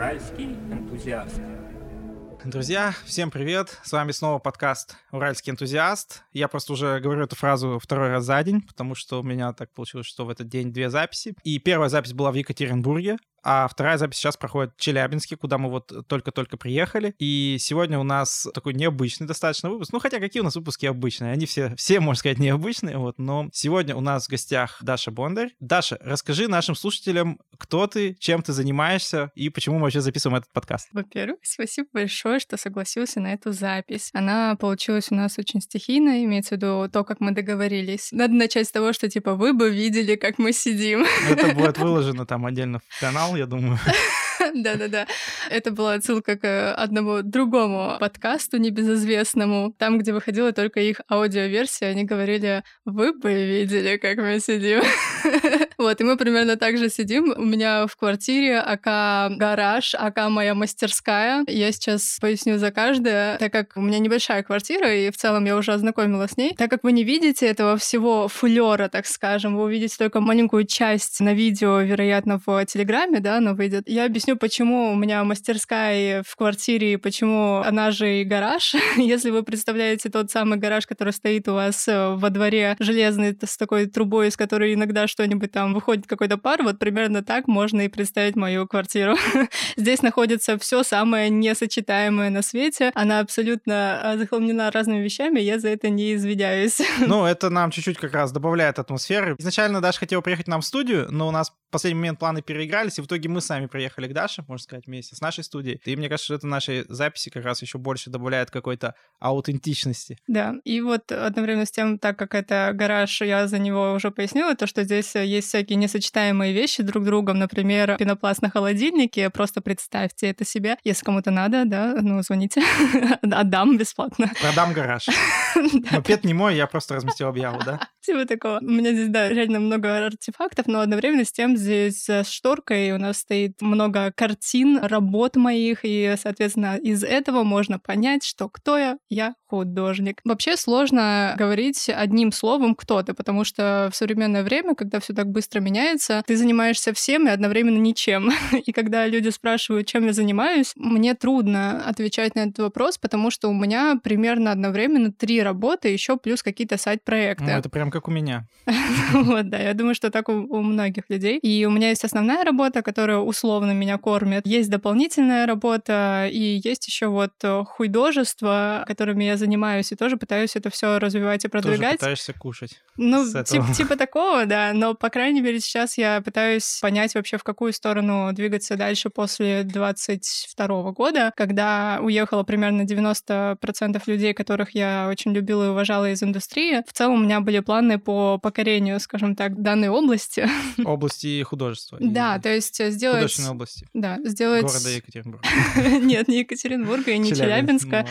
Уральский энтузиаст. Друзья, всем привет! С вами снова подкаст «Уральский энтузиаст». Я просто уже говорю эту фразу второй раз за день, потому что у меня так получилось, что в этот день две записи. И первая запись была в Екатеринбурге, а вторая запись сейчас проходит в Челябинске, куда мы вот только-только приехали. И сегодня у нас такой необычный достаточно выпуск. Ну, хотя какие у нас выпуски обычные? Они все, все можно сказать, необычные. Вот. Но сегодня у нас в гостях Даша Бондарь. Даша, расскажи нашим слушателям, кто ты, чем ты занимаешься и почему мы вообще записываем этот подкаст. Во-первых, спасибо большое, что согласился на эту запись. Она получилась у нас очень стихийно, имеется в виду то, как мы договорились. Надо начать с того, что, типа, вы бы видели, как мы сидим. Это будет выложено там отдельно в канал я думаю. Да-да-да. Это была отсылка к одному другому подкасту небезызвестному. Там, где выходила только их аудиоверсия, они говорили, вы бы видели, как мы сидим. Вот, и мы примерно так же сидим. У меня в квартире АК гараж, АК моя мастерская. Я сейчас поясню за каждое, так как у меня небольшая квартира, и в целом я уже ознакомилась с ней. Так как вы не видите этого всего фулера, так скажем, вы увидите только маленькую часть на видео, вероятно, в Телеграме, да, но выйдет. Я объясню, почему у меня мастерская в квартире, почему она же и гараж. Если вы представляете тот самый гараж, который стоит у вас э, во дворе, железный, с такой трубой, из которой иногда что-нибудь там выходит какой-то пар, вот примерно так можно и представить мою квартиру. Здесь находится все самое несочетаемое на свете. Она абсолютно а, захламлена разными вещами, я за это не извиняюсь. Ну, это нам чуть-чуть как раз добавляет атмосферы. Изначально Даша хотела приехать нам в студию, но у нас в последний момент планы переигрались, и в итоге мы сами приехали к Даше, можно сказать, вместе с нашей студией. И мне кажется, что это нашей записи как раз еще больше добавляет какой-то аутентичности. Да, и вот одновременно с тем, так как это гараж, я за него уже пояснила, то, что здесь есть всякие несочетаемые вещи друг с другом, например, пенопласт на холодильнике, просто представьте это себе, если кому-то надо, да, ну, звоните, отдам бесплатно. Продам гараж. Мопед не мой, я просто разместил объяву, да? Типа такого. У меня здесь, да, реально много артефактов, но одновременно с тем здесь за шторкой у нас стоит много картин, работ моих, и, соответственно, из этого можно понять, что кто я, я художник. Вообще сложно говорить одним словом кто ты, потому что в современное время, когда все так быстро меняется, ты занимаешься всем и одновременно ничем. И когда люди спрашивают, чем я занимаюсь, мне трудно отвечать на этот вопрос, потому что у меня примерно одновременно три работы, еще плюс какие-то сайт-проекты. Ну, это прям как у меня. Вот, да, я думаю, что так у, у многих людей. И у меня есть основная работа, которая условно меня кормит. Есть дополнительная работа, и есть еще вот художество, которыми я занимаюсь, и тоже пытаюсь это все развивать и продвигать. Тоже пытаешься кушать. Ну, типа, типа такого, да. Но, по крайней мере, сейчас я пытаюсь понять вообще, в какую сторону двигаться дальше после 22 года, когда уехало примерно 90% людей, которых я очень любила и уважала из индустрии. В целом у меня были планы по покорению, скажем так, данной области. Области художества. Да, то есть сделать... Художественной области. Да, сделать... Города Екатеринбурга. Нет, не Екатеринбурга и не Челябинска,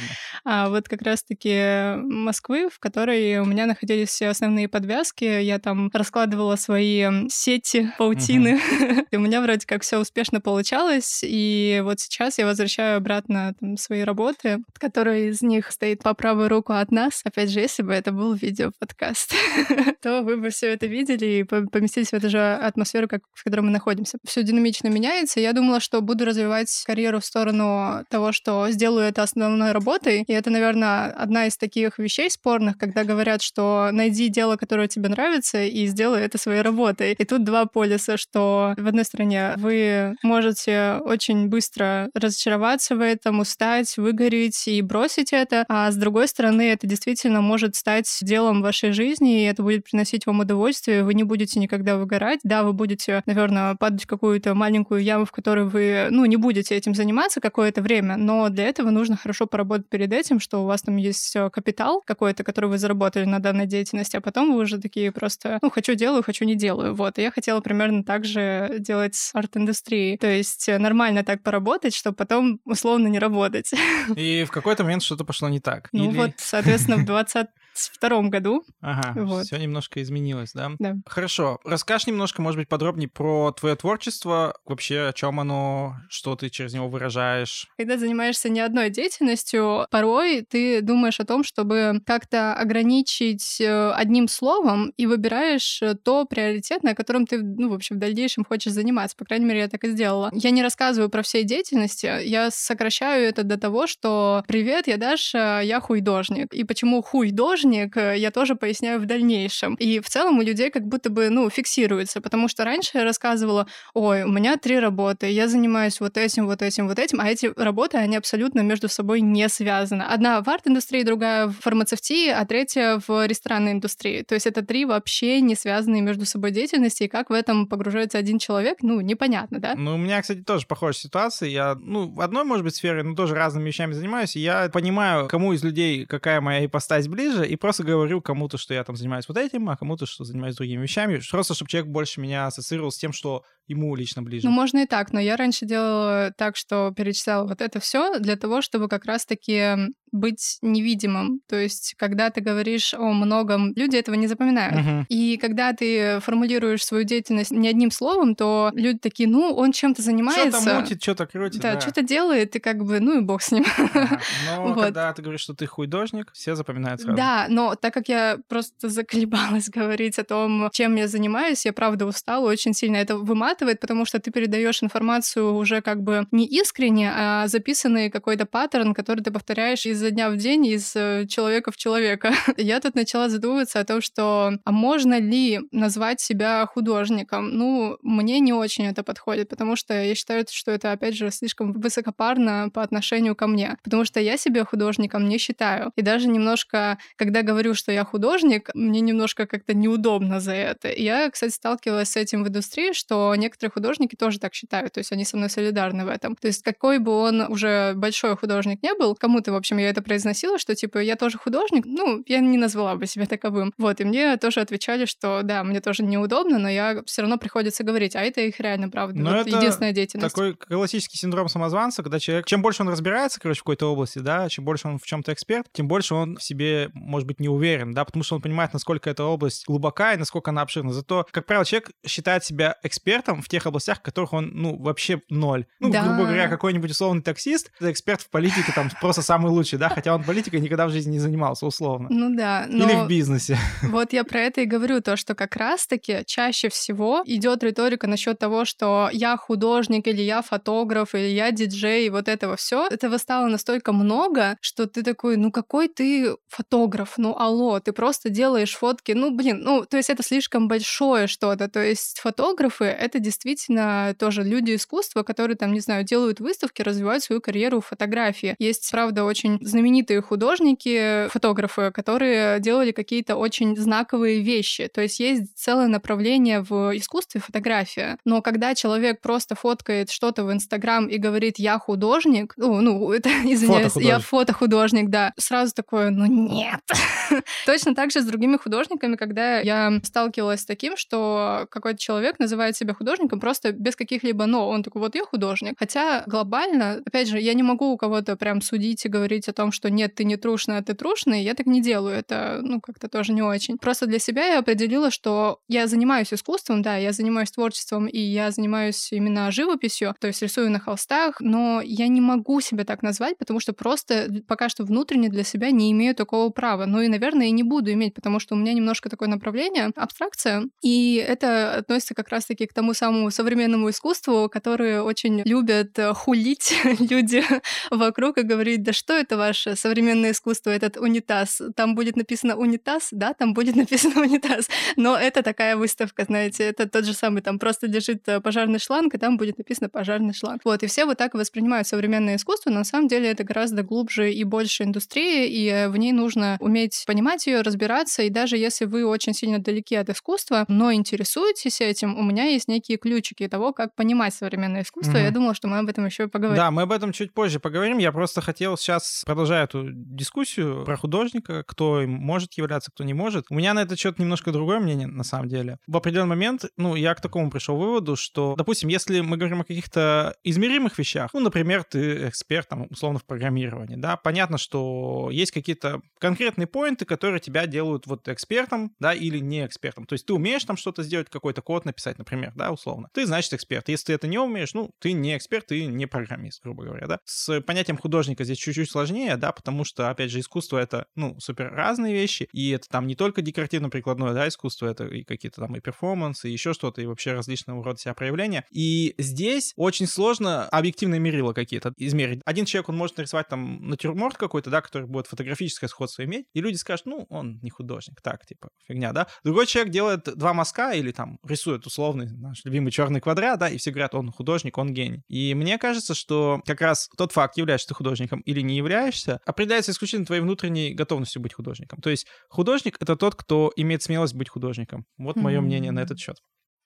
а вот как раз-таки Москвы, в которой у меня находились все основные подвязки. Я там раскладывала свои сети, паутины. И у меня вроде как все успешно получалось. И вот сейчас я возвращаю обратно там, свои работы, которые из них стоит по правую руку от нас. Опять же, если бы это был видео-подкаст, то вы бы все это видели и поместились в эту же атмосферу, как, в которой мы находимся. Все динамично меняется. Я думала, что буду развивать карьеру в сторону того, что сделаю это основной работой. И это, наверное, одна из таких вещей спорных, когда говорят, что найди дело, которое тебе нравится, и сделай это своей работой. И тут два полюса, что в одной стороне вы можете очень быстро разочароваться в этом, устать, выгореть и бросить это, а с другой стороны это действительно может стать делом вашей жизни, и это будет приносить вам удовольствие, вы не будете никогда выгорать. Да, вы будете, наверное, падать в какую-то маленькую яму, в которой вы, ну, не будете этим заниматься какое-то время, но для этого нужно хорошо поработать перед этим, что у вас там есть капитал какой-то, который вы заработали на данной деятельности, а потом вы уже такие просто, ну, хочу делаю, хочу не делаю. Вот, и я хотела примерно так же делать с арт-индустрией. То есть э, нормально так поработать, чтобы потом условно не работать. И в какой-то момент что-то пошло не так. Ну Или... вот, соответственно, в 20 22 году. Ага, вот. все немножко изменилось, да? Да. Хорошо. Расскажешь немножко, может быть, подробнее про твое творчество, вообще о чем оно, что ты через него выражаешь? Когда занимаешься не одной деятельностью, порой ты думаешь о том, чтобы как-то ограничить э, одним словом и выбираешь э, то приоритетное, которым ты, ну, в общем, в дальнейшем хочешь заниматься. По крайней мере, я так и сделала. Я не рассказываю про все деятельности, я сокращаю это до того, что «Привет, я Даша, я хуйдожник». И почему хуйдожник, э, я тоже поясняю в дальнейшем. И в целом у людей как будто бы, ну, фиксируется, потому что раньше я рассказывала, ой, у меня три работы, я занимаюсь вот этим, вот этим, вот этим, а эти работы, они абсолютно между собой не связаны. Одна в арт-индустрии, другая в фармацевтии, а третья в ресторанной индустрии. То есть это три вообще не связанные между собой деятельности, и как в этом погружается один человек, ну, непонятно, да? Ну, у меня, кстати, тоже похожая ситуация. Я, ну, в одной, может быть, сфере, но тоже разными вещами занимаюсь, и я понимаю, кому из людей какая моя ипостась ближе, и просто говорю кому-то, что я там занимаюсь вот этим, а кому-то, что занимаюсь другими вещами, просто чтобы человек больше меня ассоциировал с тем, что ему лично ближе. Ну, можно и так, но я раньше делала так, что перечисляла вот это все для того, чтобы как раз-таки быть невидимым. То есть, когда ты говоришь о многом, люди этого не запоминают. Мгм. И когда ты формулируешь свою деятельность не одним словом, то люди такие, ну, он чем-то занимается. Что-то мутит, что-то крутит. да, да. что-то делает, и как бы, ну и бог с ним. Ага. Но Вот. когда ты говоришь, что ты художник, все запоминают сразу. Да, но так как я просто заколебалась говорить о том, чем я занимаюсь, я правда устала очень сильно. Это выматывает, потому что ты передаешь информацию уже как бы не искренне, а записанный какой-то паттерн, который ты повторяешь изо дня в день, из э, человека в человека. Я тут начала задумываться о том, что а можно ли назвать себя художником? Ну, мне не очень это подходит, потому что я считаю, что это, опять же, слишком высокопарно по отношению ко мне. Потому что я себя художником не считаю. И даже немножко, когда говорю, что я художник, мне немножко как-то неудобно за это. Я, кстати, сталкивалась с этим в индустрии, что некоторые художники тоже так считают, то есть они со мной солидарны в этом. То есть какой бы он уже большой художник не был, кому-то, в общем, я это произносила, что типа я тоже художник, ну, я не назвала бы себя таковым. Вот, и мне тоже отвечали, что да, мне тоже неудобно, но я все равно приходится говорить, а это их реально правда. Но вот это единственная деятельность. Такой классический синдром самозванца, когда человек, чем больше он разбирается, короче, в какой-то области, да, чем больше он в чем-то эксперт, тем больше он в себе, может быть, не уверен, да, потому что он понимает, насколько эта область глубока и насколько она обширна. Зато, как правило, человек считает себя экспертом в тех областях, в которых он, ну, вообще ноль. Ну, Да. грубо говоря, какой-нибудь условный таксист, эксперт в политике, там, просто самый лучший, да, хотя он политикой никогда в жизни не занимался, условно. Ну да. Или в бизнесе. Вот я про это и говорю, то, что как раз-таки чаще всего идет риторика насчет того, что я художник, или я фотограф, или я диджей, и вот этого все. Этого стало настолько много, что ты такой, ну какой ты фотограф, ну алло, ты просто делаешь фотки, ну блин, ну то есть это слишком большое что-то, то есть фотографы — это действительно тоже люди искусства, которые там, не знаю, делают выставки, развивают свою карьеру в фотографии. Есть, правда, очень знаменитые художники, фотографы, которые делали какие-то очень знаковые вещи. То есть есть целое направление в искусстве фотография. Но когда человек просто фоткает что-то в Инстаграм и говорит «я художник», ну, ну это, извиняюсь, я Фотохудожник. фотохудожник, да, сразу такое «ну нет». Точно так же с другими художниками, когда я сталкивалась с таким, что какой-то человек называет себя художником просто без каких-либо «но». Он такой «вот я художник». Хотя глобально, опять же, я не могу у кого-то прям судить и говорить о том, что нет, ты не трушный, а ты трушный. Я так не делаю. Это, ну, как-то тоже не очень. Просто для себя я определила, что я занимаюсь искусством, да, я занимаюсь творчеством, и я занимаюсь именно живописью, то есть рисую на холстах, но я не могу себя так назвать, потому что просто пока что внутренне для себя не имею такого права. Ну и, наверное, и не буду иметь, потому что у меня немножко такое направление, абстракция, и это относится как раз-таки к тому самому современному искусству, которое очень любят э, хулить люди вокруг и говорить, да что это ваше современное искусство, этот унитаз, там будет написано унитаз, да, там будет написано унитаз, но это такая выставка, знаете, это тот же самый, там просто лежит э, пожарный шланг, и там будет написано пожарный шланг. Вот, и все вот так воспринимают современное искусство, но на самом деле это гораздо глубже и больше индустрии, и э, в ней нужно уметь понимать ее, разбираться, и даже если вы очень сильно далеки от искусства, но интересуетесь этим, у меня есть некие ключики того, как понимать современное искусство. Мгм. Я думала, что мы об этом еще поговорим. Да, мы об этом чуть позже поговорим. Я просто хотел сейчас продолжая эту дискуссию про художника, кто им может являться, кто не может, у меня на этот счет немножко другое мнение, на самом деле. В определенный момент, ну, я к такому пришел выводу, что, допустим, если мы говорим о каких-то измеримых вещах, ну, например, ты эксперт, там, условно, в программировании, да, понятно, что есть какие-то конкретные поинты, которые тебя делают вот экспертом, да, или не экспертом. То есть ты умеешь там что-то сделать, какой-то код написать, например, да, условно. Ты, значит, эксперт. Если ты это не умеешь, ну, ты не эксперт, ты не программист, грубо говоря, да. С понятием художника здесь чуть-чуть сложнее, да, потому что, опять же, искусство — это, ну, супер разные вещи, и это там не только декоративно-прикладное, да, искусство, это и какие-то там и перформансы, и еще что-то, и вообще различного рода себя проявления. И здесь очень сложно объективные мерила какие-то измерить. Один человек, он может нарисовать там натюрморт какой-то, да, который будет фотографическое сходство иметь, и люди скажут, ну, он не художник, так, типа, фигня, да. Другой человек делает два мазка или там рисует условный наш любимый черный квадрат, да, и все говорят, он художник, он гений. И мне кажется, что как раз тот факт, являешься ты художником или не являешься, определяется исключительно твоей внутренней готовностью быть художником. То есть художник — это тот, кто имеет смелость быть художником. Вот mm-hmm. мое мнение на этот счет.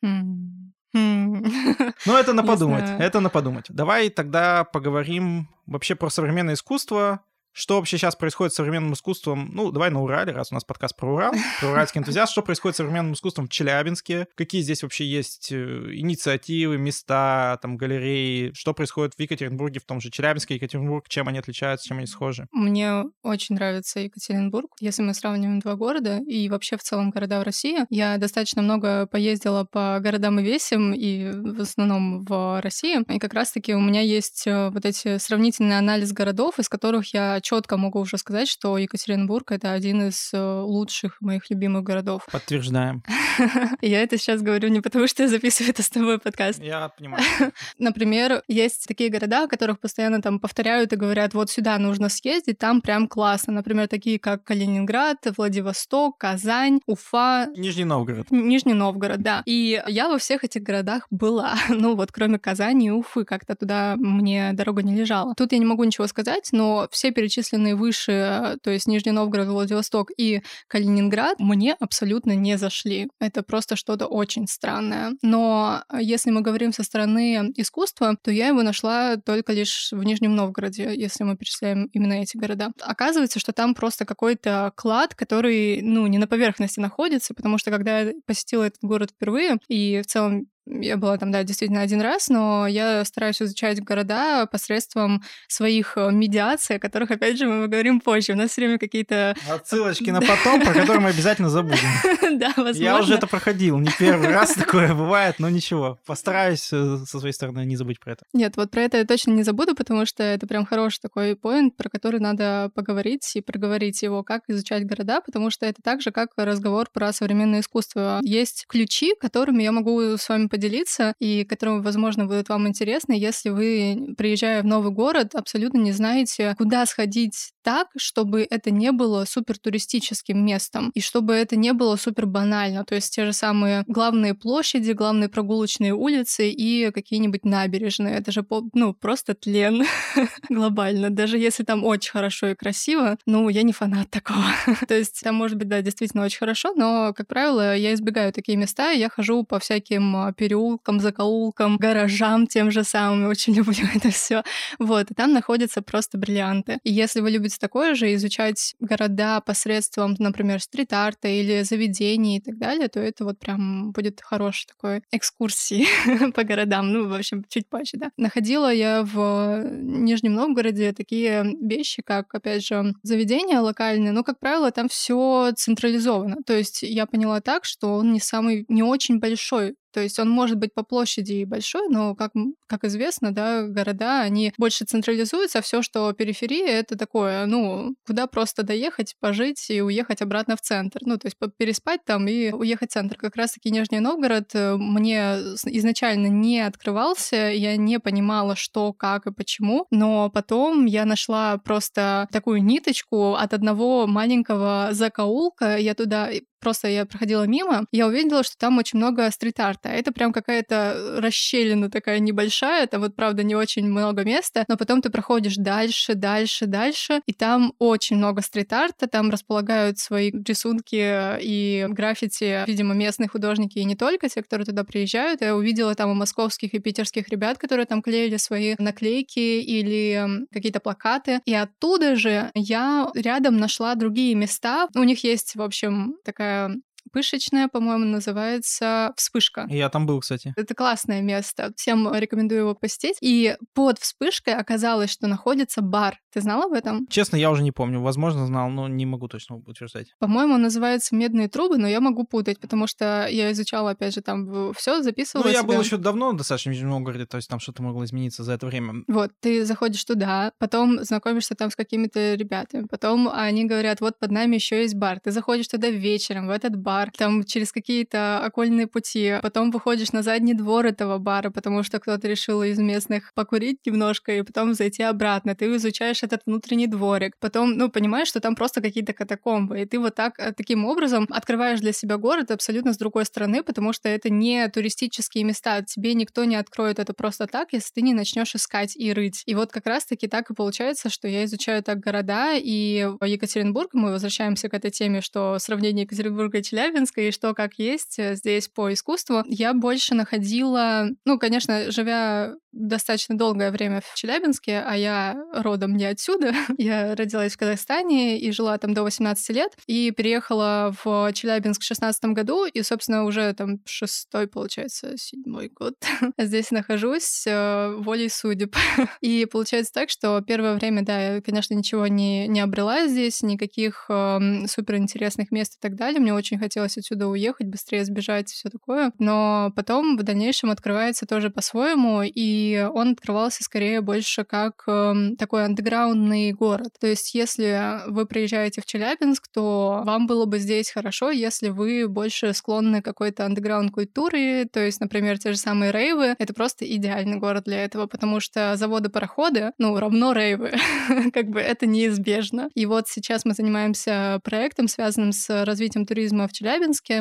Mm-hmm. Ну, это на подумать, это на подумать. Давай тогда поговорим вообще про современное искусство, что вообще сейчас происходит с современным искусством? Ну, давай на Урале, раз у нас подкаст про Урал, про уральский энтузиаст. Что происходит с современным искусством в Челябинске? Какие здесь вообще есть э, инициативы, места, там, галереи? Что происходит в Екатеринбурге, в том же Челябинске, Екатеринбург? Чем они отличаются, чем они схожи? Мне очень нравится Екатеринбург. Если мы сравниваем два города и вообще в целом города в России, я достаточно много поездила по городам и весям, и в основном в России. И как раз-таки у меня есть э, вот эти сравнительный анализ городов, из которых я четко могу уже сказать, что Екатеринбург — это один из э, лучших моих любимых городов. Подтверждаем. Я это сейчас говорю не потому, что я записываю это с тобой подкаст. Я понимаю. Например, есть такие города, о которых постоянно там повторяют и говорят, вот сюда нужно съездить, там прям классно. Например, такие как Калининград, Владивосток, Казань, Уфа. Нижний Новгород. Нижний Новгород, да. И я во всех этих городах была. Ну вот, кроме Казани и Уфы, как-то туда мне дорога не лежала. Тут я не могу ничего сказать, но все перечисленные перечисленные выше, то есть Нижний Новгород, Владивосток и Калининград, мне абсолютно не зашли. Это просто что-то очень странное. Но если мы говорим со стороны искусства, то я его нашла только лишь в Нижнем Новгороде, если мы перечисляем именно эти города. Оказывается, что там просто какой-то клад, который, ну, не на поверхности находится, потому что когда я посетила этот город впервые, и в целом я была там, да, действительно один раз, но я стараюсь изучать города посредством своих э, медиаций, о которых, опять же, мы говорим позже. У нас все время какие-то... Отсылочки на потом, про которые мы обязательно забудем. Да, возможно. Я уже это проходил. Не первый раз такое бывает, но ничего. Постараюсь э, со своей стороны не забыть про это. Нет, вот про это я точно не забуду, потому что это прям хороший такой поинт, про который надо поговорить и проговорить его, как изучать города, потому что это так же, как разговор про современное искусство. Есть ключи, которыми я могу с вами поделиться и которые, возможно, будут вам интересны, если вы, приезжая в новый город, абсолютно не знаете, куда сходить так, чтобы это не было супер туристическим местом и чтобы это не было супер банально. То есть те же самые главные площади, главные прогулочные улицы и какие-нибудь набережные. Это же ну, просто тлен глобально. Даже если там очень хорошо и красиво, ну, я не фанат такого. То есть там может быть, да, действительно очень хорошо, но, как правило, я избегаю такие места, и я хожу по всяким а, переулкам, закоулкам, гаражам тем же самым. Очень люблю это все. Вот, и там находятся просто бриллианты. И если вы любите такое же, изучать города посредством, например, стрит-арта или заведений и так далее, то это вот прям будет хорошей такой экскурсии по городам. Ну, в общем, чуть позже, да. Находила я в Нижнем Новгороде такие вещи, как, опять же, заведения локальные, но, как правило, там все централизовано. То есть я поняла так, что он не самый, не очень большой то есть он может быть по площади и большой, но, как, как известно, да, города, они больше централизуются, а все, что периферия, это такое, ну, куда просто доехать, пожить и уехать обратно в центр. Ну, то есть переспать там и уехать в центр. Как раз-таки Нижний Новгород э, мне изначально не открывался, я не понимала, что, как и почему, но потом я нашла просто такую ниточку от одного маленького закоулка, я туда просто я проходила мимо, я увидела, что там очень много стрит-арта. Это прям какая-то расщелина такая небольшая, там вот, правда, не очень много места, но потом ты проходишь дальше, дальше, дальше, и там очень много стрит-арта, там располагают свои рисунки и граффити, видимо, местные художники, и не только те, которые туда приезжают. Я увидела там и московских, и питерских ребят, которые там клеили свои наклейки или какие-то плакаты. И оттуда же я рядом нашла другие места. У них есть, в общем, такая um, пышечная, по-моему, называется «Вспышка». Я там был, кстати. Это классное место. Всем рекомендую его посетить. И под «Вспышкой» оказалось, что находится бар. Ты знал об этом? Честно, я уже не помню. Возможно, знал, но не могу точно утверждать. По-моему, он называется «Медные трубы», но я могу путать, потому что я изучала, опять же, там все записывала Ну, я себе. был еще давно достаточно в Нижнем Новгороде, то есть там что-то могло измениться за это время. Вот, ты заходишь туда, потом знакомишься там с какими-то ребятами, потом они говорят, вот под нами еще есть бар. Ты заходишь туда вечером, в этот бар, там через какие-то окольные пути, потом выходишь на задний двор этого бара, потому что кто-то решил из местных покурить немножко и потом зайти обратно. Ты изучаешь этот внутренний дворик, потом, ну, понимаешь, что там просто какие-то катакомбы, и ты вот так, э, таким образом открываешь для себя город абсолютно с другой стороны, потому что это не туристические места, тебе никто не откроет это просто так, если ты не начнешь искать и рыть. И вот как раз-таки так и получается, что я изучаю так города, и Екатеринбург, мы возвращаемся к этой теме, что сравнение Екатеринбурга и Челябинска, и что как есть э, здесь по искусству, я больше находила, ну, конечно, живя достаточно долгое время в Челябинске, а я родом не отсюда. я родилась в Казахстане и жила там до 18 лет, и переехала в Челябинск в 16 году, и, собственно, уже там шестой, получается, седьмой год здесь нахожусь э, волей судеб. и получается так, что первое время, да, я, конечно, ничего не, не обрела здесь, никаких э, суперинтересных мест и так далее. Мне очень хотелось отсюда уехать, быстрее сбежать, все такое. Но потом в дальнейшем открывается тоже по-своему, и он открывался скорее больше как э, такой андеграундный город. То есть, если вы приезжаете в Челябинск, то вам было бы здесь хорошо, если вы больше склонны к какой-то андеграунд-культуре, то есть, например, те же самые рейвы, это просто идеальный город для этого, потому что заводы-пароходы, ну, равно рейвы, как бы это неизбежно. И вот сейчас мы занимаемся проектом, связанным с развитием туризма в Челябинске,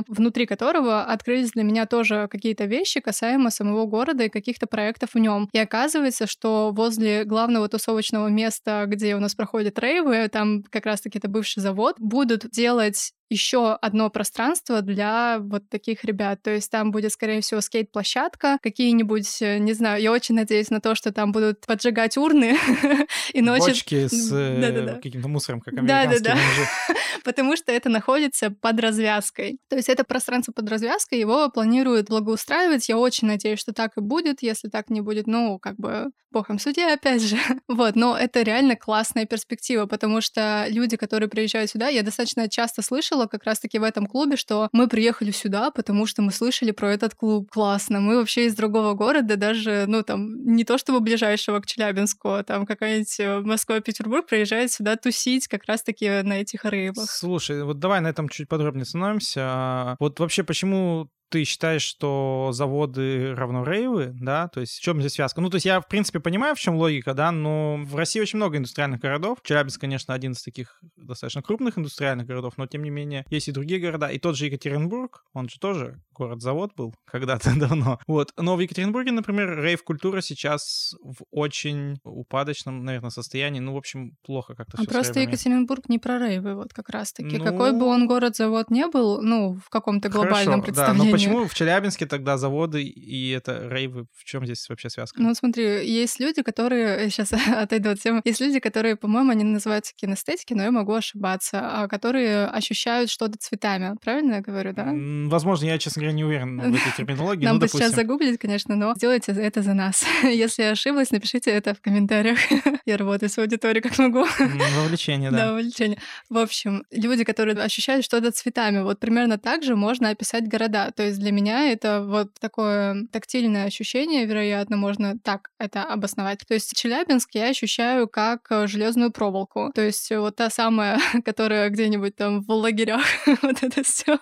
внутри которого открылись для меня тоже какие-то вещи касаемо самого города и каких-то проектов в нем. И оказывается, что возле главного тусовочного места, где у нас проходят рейвы, там как раз-таки это бывший завод, будут делать еще одно пространство для вот таких ребят. То есть там будет, скорее всего, скейт-площадка, какие-нибудь, э, не знаю, я очень надеюсь на то, что там будут поджигать урны и ночью... Бочки с э, каким-то мусором, как американские Да-да-да. Потому что это находится под развязкой. То есть это пространство под развязкой, его планируют благоустраивать. Я очень надеюсь, что так и будет. Если так не будет, ну, как бы богом суде, опять же. вот, но это реально классная перспектива, потому что люди, которые приезжают сюда, я достаточно часто слышала как раз-таки в этом клубе, что мы приехали сюда, потому что мы слышали про этот клуб. Классно. Мы вообще из другого города, даже, ну, там, не то чтобы ближайшего к Челябинску, а там какая-нибудь э, Москва, Петербург приезжает сюда тусить как раз-таки на этих рейвах. Слушай, вот давай на этом чуть подробнее становимся. Вот вообще почему ты считаешь, что заводы равно рейвы, да, то есть в чем здесь связка? Ну, то есть я, в принципе, понимаю, в чем логика, да, но в России очень много индустриальных городов. Челябинск, конечно, один из таких достаточно крупных индустриальных городов, но, тем не менее, есть и другие города. И тот же Екатеринбург, он же тоже город-завод был когда-то давно. Вот. Но в Екатеринбурге, например, рейв-культура сейчас в очень упадочном, наверное, состоянии. Ну, в общем, плохо как-то а просто Екатеринбург не про рейвы, вот как раз-таки. Ну... Какой бы он город-завод не был, ну, в каком-то глобальном Хорошо, представлении. Да, почему в Челябинске тогда заводы и это рейвы? В чем здесь вообще связка? Ну, смотри, есть люди, которые... Сейчас отойду от темы. Есть люди, которые, по-моему, они называются кинестетики, но я могу ошибаться, а которые ощущают что-то цветами. Правильно я говорю, да? Возможно, я, честно говоря, не уверен в этой терминологии. Нам бы сейчас загуглить, конечно, но сделайте это за нас. Если я ошиблась, напишите это в комментариях. я работаю с аудиторией, как могу. Вовлечение, да. Да, вовлечение. В общем, люди, которые ощущают что-то цветами, вот примерно так же можно описать города. То есть есть для меня это вот такое тактильное ощущение, вероятно, можно так это обосновать. То есть Челябинск я ощущаю как э, железную проволоку. То есть вот та самая, которая где-нибудь там в лагерях, вот это все.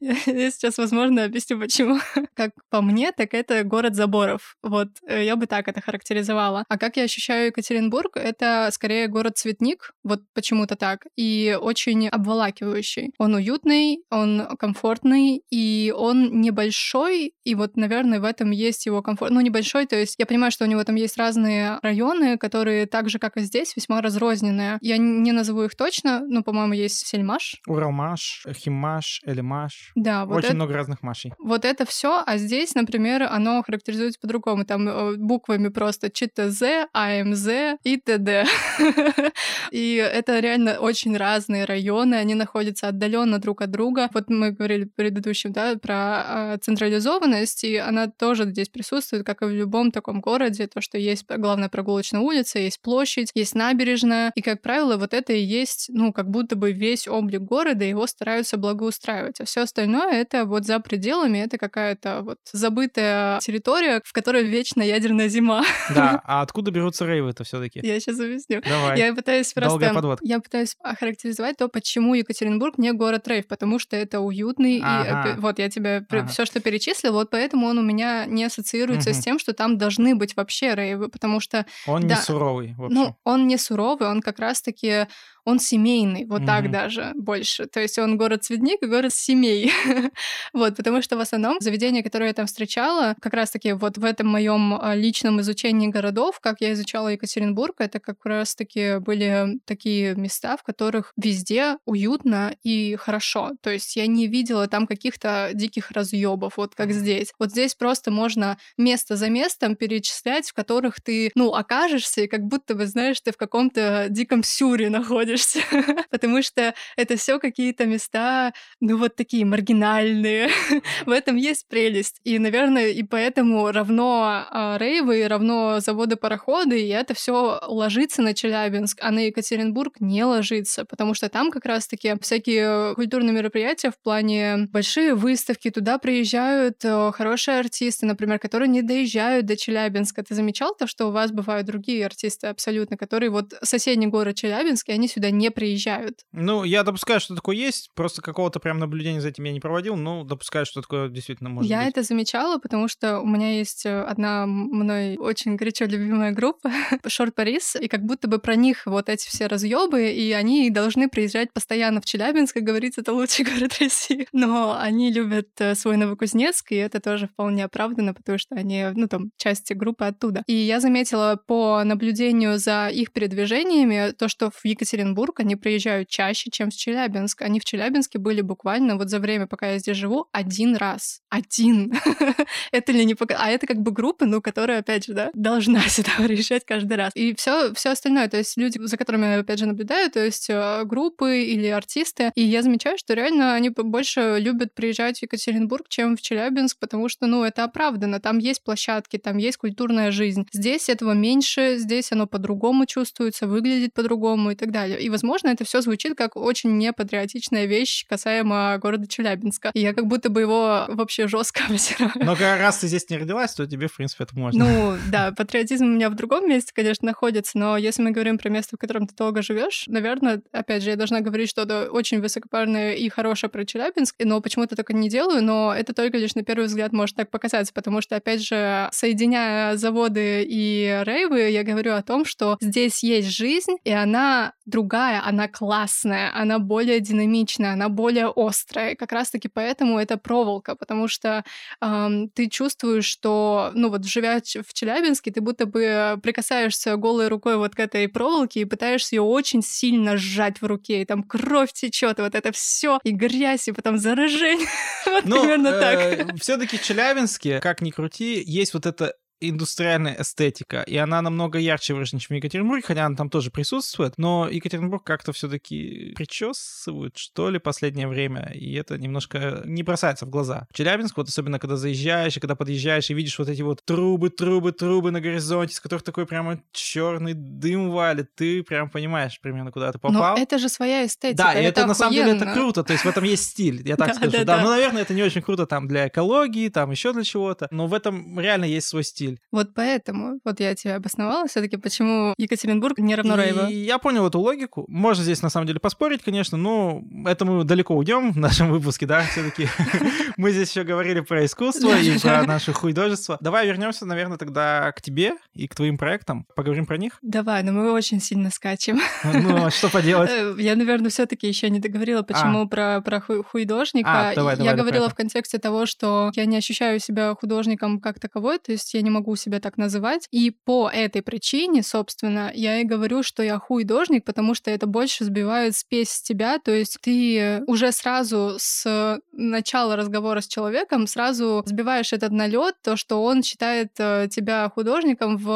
Я сейчас, возможно, объясню, почему. Как по мне, так это город заборов. Вот э, я бы так это характеризовала. А как я ощущаю Екатеринбург, это скорее город-цветник, вот почему-то так, и очень обволакивающий. Он уютный, он комфортный, и он небольшой, и вот, наверное, в этом есть его комфорт. Ну, небольшой, то есть я понимаю, что у него там есть разные районы, которые так же, как и здесь, весьма разрозненные. Я не назову их точно, но, по-моему, есть Сельмаш. Уралмаш, Химаш, Элимаш. Да, вот Очень это, много разных машей. Вот это все, а здесь, например, оно характеризуется по-другому. Там э, буквами просто ЧТЗ, АМЗ и ТД. И это реально очень разные районы, они находятся отдаленно друг от друга. Вот мы говорили в предыдущем, да, про э, централизованность, и она тоже здесь присутствует, как и в любом таком городе, то, что есть главная прогулочная улица, есть площадь, есть набережная, и, как правило, вот это и есть, ну, как будто бы весь облик города, его стараются благоустраивать, а все остальное это вот за пределами, это какая-то вот забытая территория, в которой вечно ядерная зима. Да, а откуда берутся рейвы-то все таки Я сейчас объясню. Давай. Я пытаюсь просто... подвод. Я пытаюсь охарактеризовать то, почему Екатеринбург не город рейв, потому что это уютный, ага. и вот я тебе ага. все, что перечислил, вот поэтому он у меня не ассоциируется угу. с тем, что там должны быть вообще рейвы, потому что... Он да, не суровый, в Ну, он не суровый, он как раз-таки он семейный, вот mm-hmm. так даже больше. То есть он город-цветник и город семей. вот, потому что в основном заведения, которые я там встречала, как раз-таки вот в этом моем а, личном изучении городов, как я изучала Екатеринбург, это как раз-таки были такие места, в которых везде уютно и хорошо. То есть я не видела там каких-то диких разъебов, вот как здесь. Вот здесь просто можно место за местом перечислять, в которых ты, ну, окажешься, и как будто бы, знаешь, ты в каком-то диком сюре находишься находишься, потому что это все какие-то места, ну вот такие маргинальные. В этом есть прелесть. И, наверное, и поэтому равно а, рейвы, равно заводы-пароходы, и это все ложится на Челябинск, а на Екатеринбург не ложится, потому что там как раз-таки всякие культурные мероприятия в плане большие выставки, туда приезжают э, хорошие артисты, например, которые не доезжают до Челябинска. Ты замечал то, что у вас бывают другие артисты абсолютно, которые вот соседний город Челябинск, и они сюда не приезжают. Ну, я допускаю, что такое есть, просто какого-то прям наблюдения за этим я не проводил, но допускаю, что такое действительно может я быть. Я это замечала, потому что у меня есть э, одна мной очень горячо любимая группа, Шорт Парис, и как будто бы про них вот эти все разъебы, и они должны приезжать постоянно в Челябинск, как говорится, это лучший город России. Но они любят э, свой Новокузнецк, и это тоже вполне оправдано, потому что они, ну, там, части группы оттуда. И я заметила по наблюдению за их передвижениями то, что в Екатеринбурге Екатеринбург, они приезжают чаще, чем в Челябинск. Они в Челябинске были буквально вот за время, пока я здесь живу, один раз. Один. это ли не пока... А это как бы группа, ну, которая, опять же, да, должна сюда приезжать каждый раз. И все, все остальное, то есть люди, за которыми опять же, наблюдаю, то есть э, группы или артисты, и я замечаю, что реально они больше любят приезжать в Екатеринбург, чем в Челябинск, потому что, ну, это оправдано. Там есть площадки, там есть культурная жизнь. Здесь этого меньше, здесь оно по-другому чувствуется, выглядит по-другому и так далее. И и, возможно, это все звучит как очень непатриотичная вещь касаемо города Челябинска. И я как будто бы его вообще жестко обсираю. Но раз ты здесь не родилась, то тебе, в принципе, это можно. Ну, да, патриотизм у меня в другом месте, конечно, находится, но если мы говорим про место, в котором ты долго живешь, наверное, опять же, я должна говорить что-то очень высокопарное и хорошее про Челябинск, но почему-то только не делаю, но это только лишь на первый взгляд может так показаться, потому что, опять же, соединяя заводы и рейвы, я говорю о том, что здесь есть жизнь, и она другая другая, она классная, она более динамичная, она более острая. как раз-таки поэтому это проволока, потому что эм, ты чувствуешь, что, ну вот живя в Челябинске, ты будто бы прикасаешься голой рукой вот к этой проволоке и пытаешься ее очень сильно сжать в руке, и там кровь течет, вот это все, и грязь, и потом заражение. вот примерно так. Э, Все-таки в Челябинске, как ни крути, есть вот это индустриальная эстетика, и она намного ярче выражена, чем в Екатеринбурге, хотя она там тоже присутствует, но Екатеринбург как-то все-таки причесывают, что ли, последнее время, и это немножко не бросается в глаза. В Челябинск, вот особенно когда заезжаешь, и когда подъезжаешь, и видишь вот эти вот трубы, трубы, трубы на горизонте, из которых такой прямо черный дым валит, ты прям понимаешь примерно, куда ты попал. Но это же своя эстетика. Да, и это, это на самом деле это круто, то есть в этом есть стиль, я так скажу. Да, ну, наверное, это не очень круто там для экологии, там еще для чего-то, но в этом реально есть свой стиль. Вот поэтому, вот я тебе обосновала все таки почему Екатеринбург не равно Рейва. И я понял эту логику. Можно здесь на самом деле поспорить, конечно, но это мы далеко уйдем в нашем выпуске, да, все таки Мы здесь еще говорили про искусство и про наше художество. Давай вернемся, наверное, тогда к тебе и к твоим проектам. Поговорим про них? Давай, но мы очень сильно скачем. Ну, а что поделать? Э, я, наверное, все таки еще не договорила, почему а. про, про художника. А, давай, давай, я говорила в контексте того, что я не ощущаю себя художником как таковой, то есть я не могу себя так называть. И по этой причине, собственно, я и говорю, что я художник, потому что это больше сбивает спесь с тебя, то есть ты уже сразу с начала разговора с человеком сразу сбиваешь этот налет, то, что он считает э, тебя художником в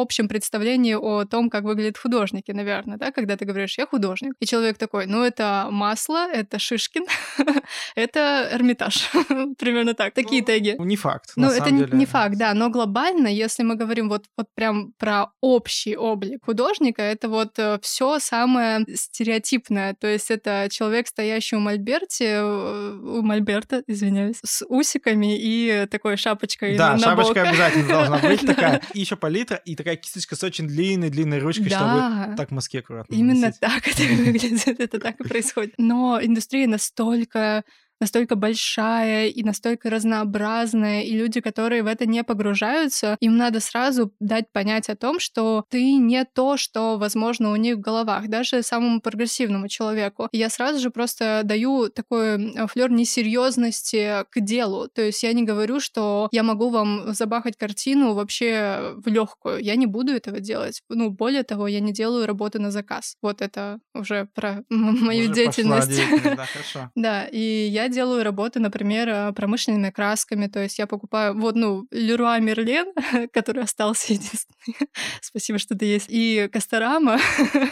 общем представлении о том, как выглядят художники, наверное, да, когда ты говоришь, я художник. И человек такой, ну, это масло, это Шишкин, это Эрмитаж. Примерно так. Такие ну, теги. Не факт. Ну, это не факт, да, но глобально, если мы говорим вот, вот прям про общий облик художника, это вот э, все самое стереотипное. То есть это человек, стоящий у Мольберти, э, у Мольберта, извиняюсь, с усиками и такой шапочкой Да, на шапочка бок. обязательно должна быть такая. И еще палитра, и такая кисточка с очень длинной-длинной ручкой, чтобы так мазки аккуратно Именно так это выглядит, это так и происходит. Но индустрия настолько настолько большая и настолько разнообразная, и люди, которые в это не погружаются, им надо сразу дать понять о том, что ты не то, что, возможно, у них в головах, даже самому прогрессивному человеку. И я сразу же просто даю такой флер несерьезности к делу. То есть я не говорю, что я могу вам забахать картину вообще в легкую. Я не буду этого делать. Ну, более того, я не делаю работы на заказ. Вот это уже про мою уже деятельность. деятельность. Да, хорошо. да, и я делаю работы, например, э, промышленными красками, то есть я покупаю, вот, ну, Леруа Мерлен, который остался единственный, спасибо, что ты есть, и Касторама,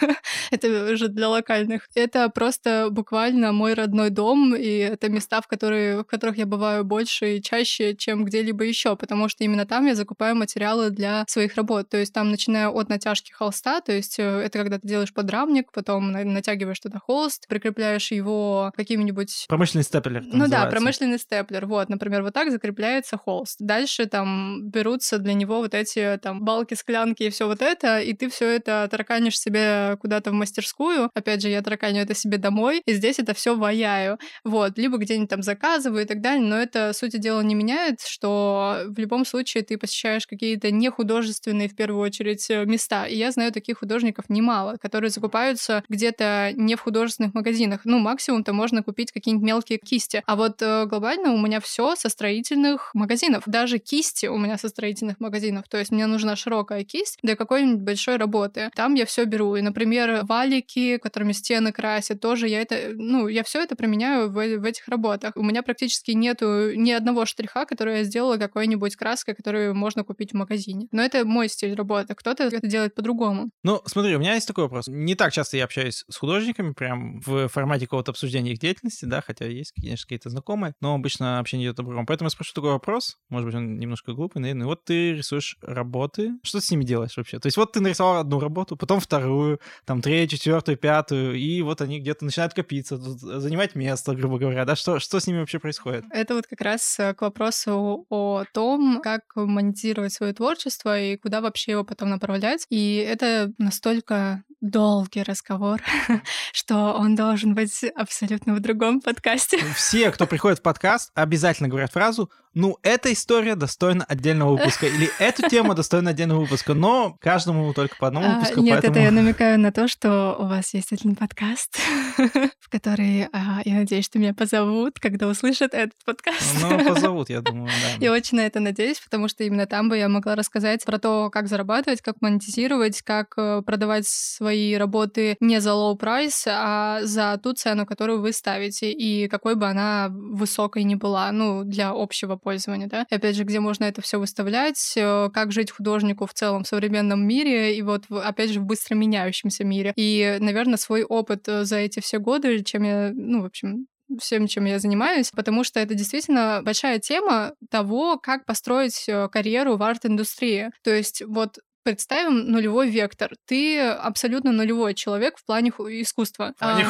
это уже для локальных. Это просто буквально мой родной дом, и это места, в, которые, в которых я бываю больше и чаще, чем где-либо еще, потому что именно там я закупаю материалы для своих работ, то есть там, начиная от натяжки холста, то есть э, это когда ты делаешь подрамник, потом натягиваешь туда холст, прикрепляешь его какими-нибудь... Промышленный степ степлер. Ну да, промышленный степлер. Вот, например, вот так закрепляется холст. Дальше там берутся для него вот эти там балки, склянки и все вот это, и ты все это тараканишь себе куда-то в мастерскую. Опять же, я тараканю это себе домой, и здесь это все ваяю. Вот, либо где-нибудь там заказываю и так далее, но это, сути дела, не меняет, что в любом случае ты посещаешь какие-то нехудожественные, в первую очередь, э, места. И я знаю таких художников немало, которые закупаются где-то не в художественных магазинах. Ну, максимум-то можно купить какие-нибудь мелкие кисти. А вот э, глобально у меня все со строительных магазинов. Даже кисти у меня со строительных магазинов. То есть мне нужна широкая кисть для какой-нибудь большой работы. Там я все беру. И, например, валики, которыми стены красят, тоже я это, ну, я все это применяю в, в этих работах. У меня практически нету ни одного штриха, который я сделала какой-нибудь краской, которую можно купить в магазине. Но это мой стиль работы. Кто-то это делает по-другому. Ну, смотри, у меня есть такой вопрос. Не так часто я общаюсь с художниками, прям в формате какого-то обсуждения их деятельности, да, хотя есть конечно, какие-то знакомые, но обычно общение идет добром. Поэтому я спрошу такой вопрос, может быть, он немножко глупый, наверное. Вот ты рисуешь работы, что ты с ними делаешь вообще? То есть вот ты нарисовал одну работу, потом вторую, там третью, четвертую, пятую, и вот они где-то начинают копиться, занимать место, грубо говоря, да? Что, что с ними вообще происходит? Это вот как раз э, к вопросу о том, как монетизировать свое творчество и куда вообще его потом направлять. И это настолько долгий разговор, что он должен быть абсолютно в другом подкасте. Все, кто приходит в подкаст, обязательно говорят фразу ну, эта история достойна отдельного выпуска, или эту тему достойна отдельного выпуска, но каждому только по одному а, выпуску. Нет, поэтому... это я намекаю на то, что у вас есть один подкаст, в который, а, я надеюсь, что меня позовут, когда услышат этот подкаст. Ну, позовут, я думаю, да. Я очень на это надеюсь, потому что именно там бы я могла рассказать про то, как зарабатывать, как монетизировать, как э, продавать свои работы не за low price, а за ту цену, которую вы ставите, и какой бы она высокой не была, ну, для общего пользования, да. И опять же, где можно это все выставлять, э, как жить художнику в целом в современном мире, и вот, опять же, в быстро меняющемся мире. И, наверное, свой опыт э, за эти все годы, чем я, ну, в общем, всем, чем я занимаюсь, потому что это действительно большая тема того, как построить э, карьеру в арт-индустрии. То есть вот представим нулевой вектор. Ты абсолютно нулевой человек в плане искусства. А,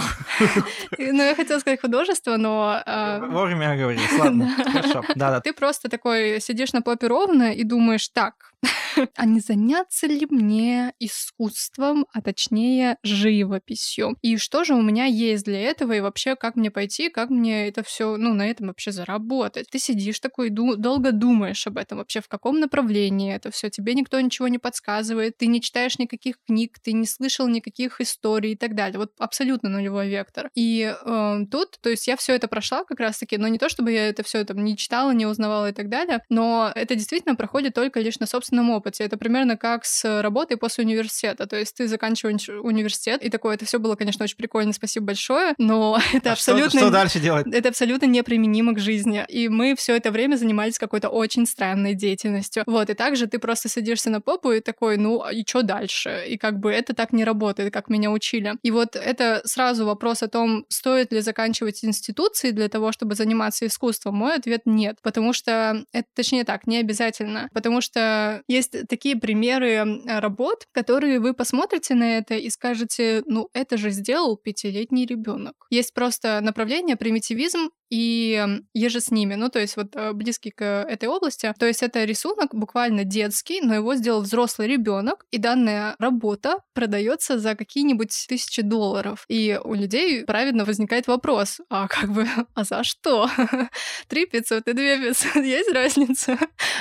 ну, я хотела сказать художество, но... А, Вовремя говоришь, ладно, хорошо. Ты просто такой сидишь на попе ровно и думаешь, так, а не заняться ли мне искусством, а точнее живописью? И что же у меня есть для этого, и вообще как мне пойти, как мне это все, ну, на этом вообще заработать? Ты сидишь такой, ду- долго думаешь об этом, вообще в каком направлении это все, тебе никто ничего не подсказывает, ты не читаешь никаких книг, ты не слышал никаких историй и так далее. Вот абсолютно нулевой вектор. И э, тут, то есть я все это прошла как раз-таки, но не то, чтобы я это все там не читала, не узнавала и так далее, но это действительно проходит только лишь на собственном опыте опыте. Это примерно как с работой после университета. То есть ты заканчиваешь университет, и такое, это все было, конечно, очень прикольно, спасибо большое, но это а абсолютно... Что, что дальше делать? Это абсолютно неприменимо к жизни. И мы все это время занимались какой-то очень странной деятельностью. Вот, и также ты просто садишься на попу и такой, ну, а и что дальше? И как бы это так не работает, как меня учили. И вот это сразу вопрос о том, стоит ли заканчивать институции для того, чтобы заниматься искусством. Мой ответ нет, потому что это, точнее так, не обязательно. Потому что есть такие примеры работ, которые вы посмотрите на это и скажете, ну, это же сделал пятилетний ребенок. Есть просто направление примитивизм и еже с ними, ну, то есть вот э, близкий к этой области. То есть это рисунок буквально детский, но его сделал взрослый ребенок, и данная работа продается за какие-нибудь тысячи долларов. И у людей правильно возникает вопрос, а как бы, а за что? Три пятьсот и две пятьсот, есть разница?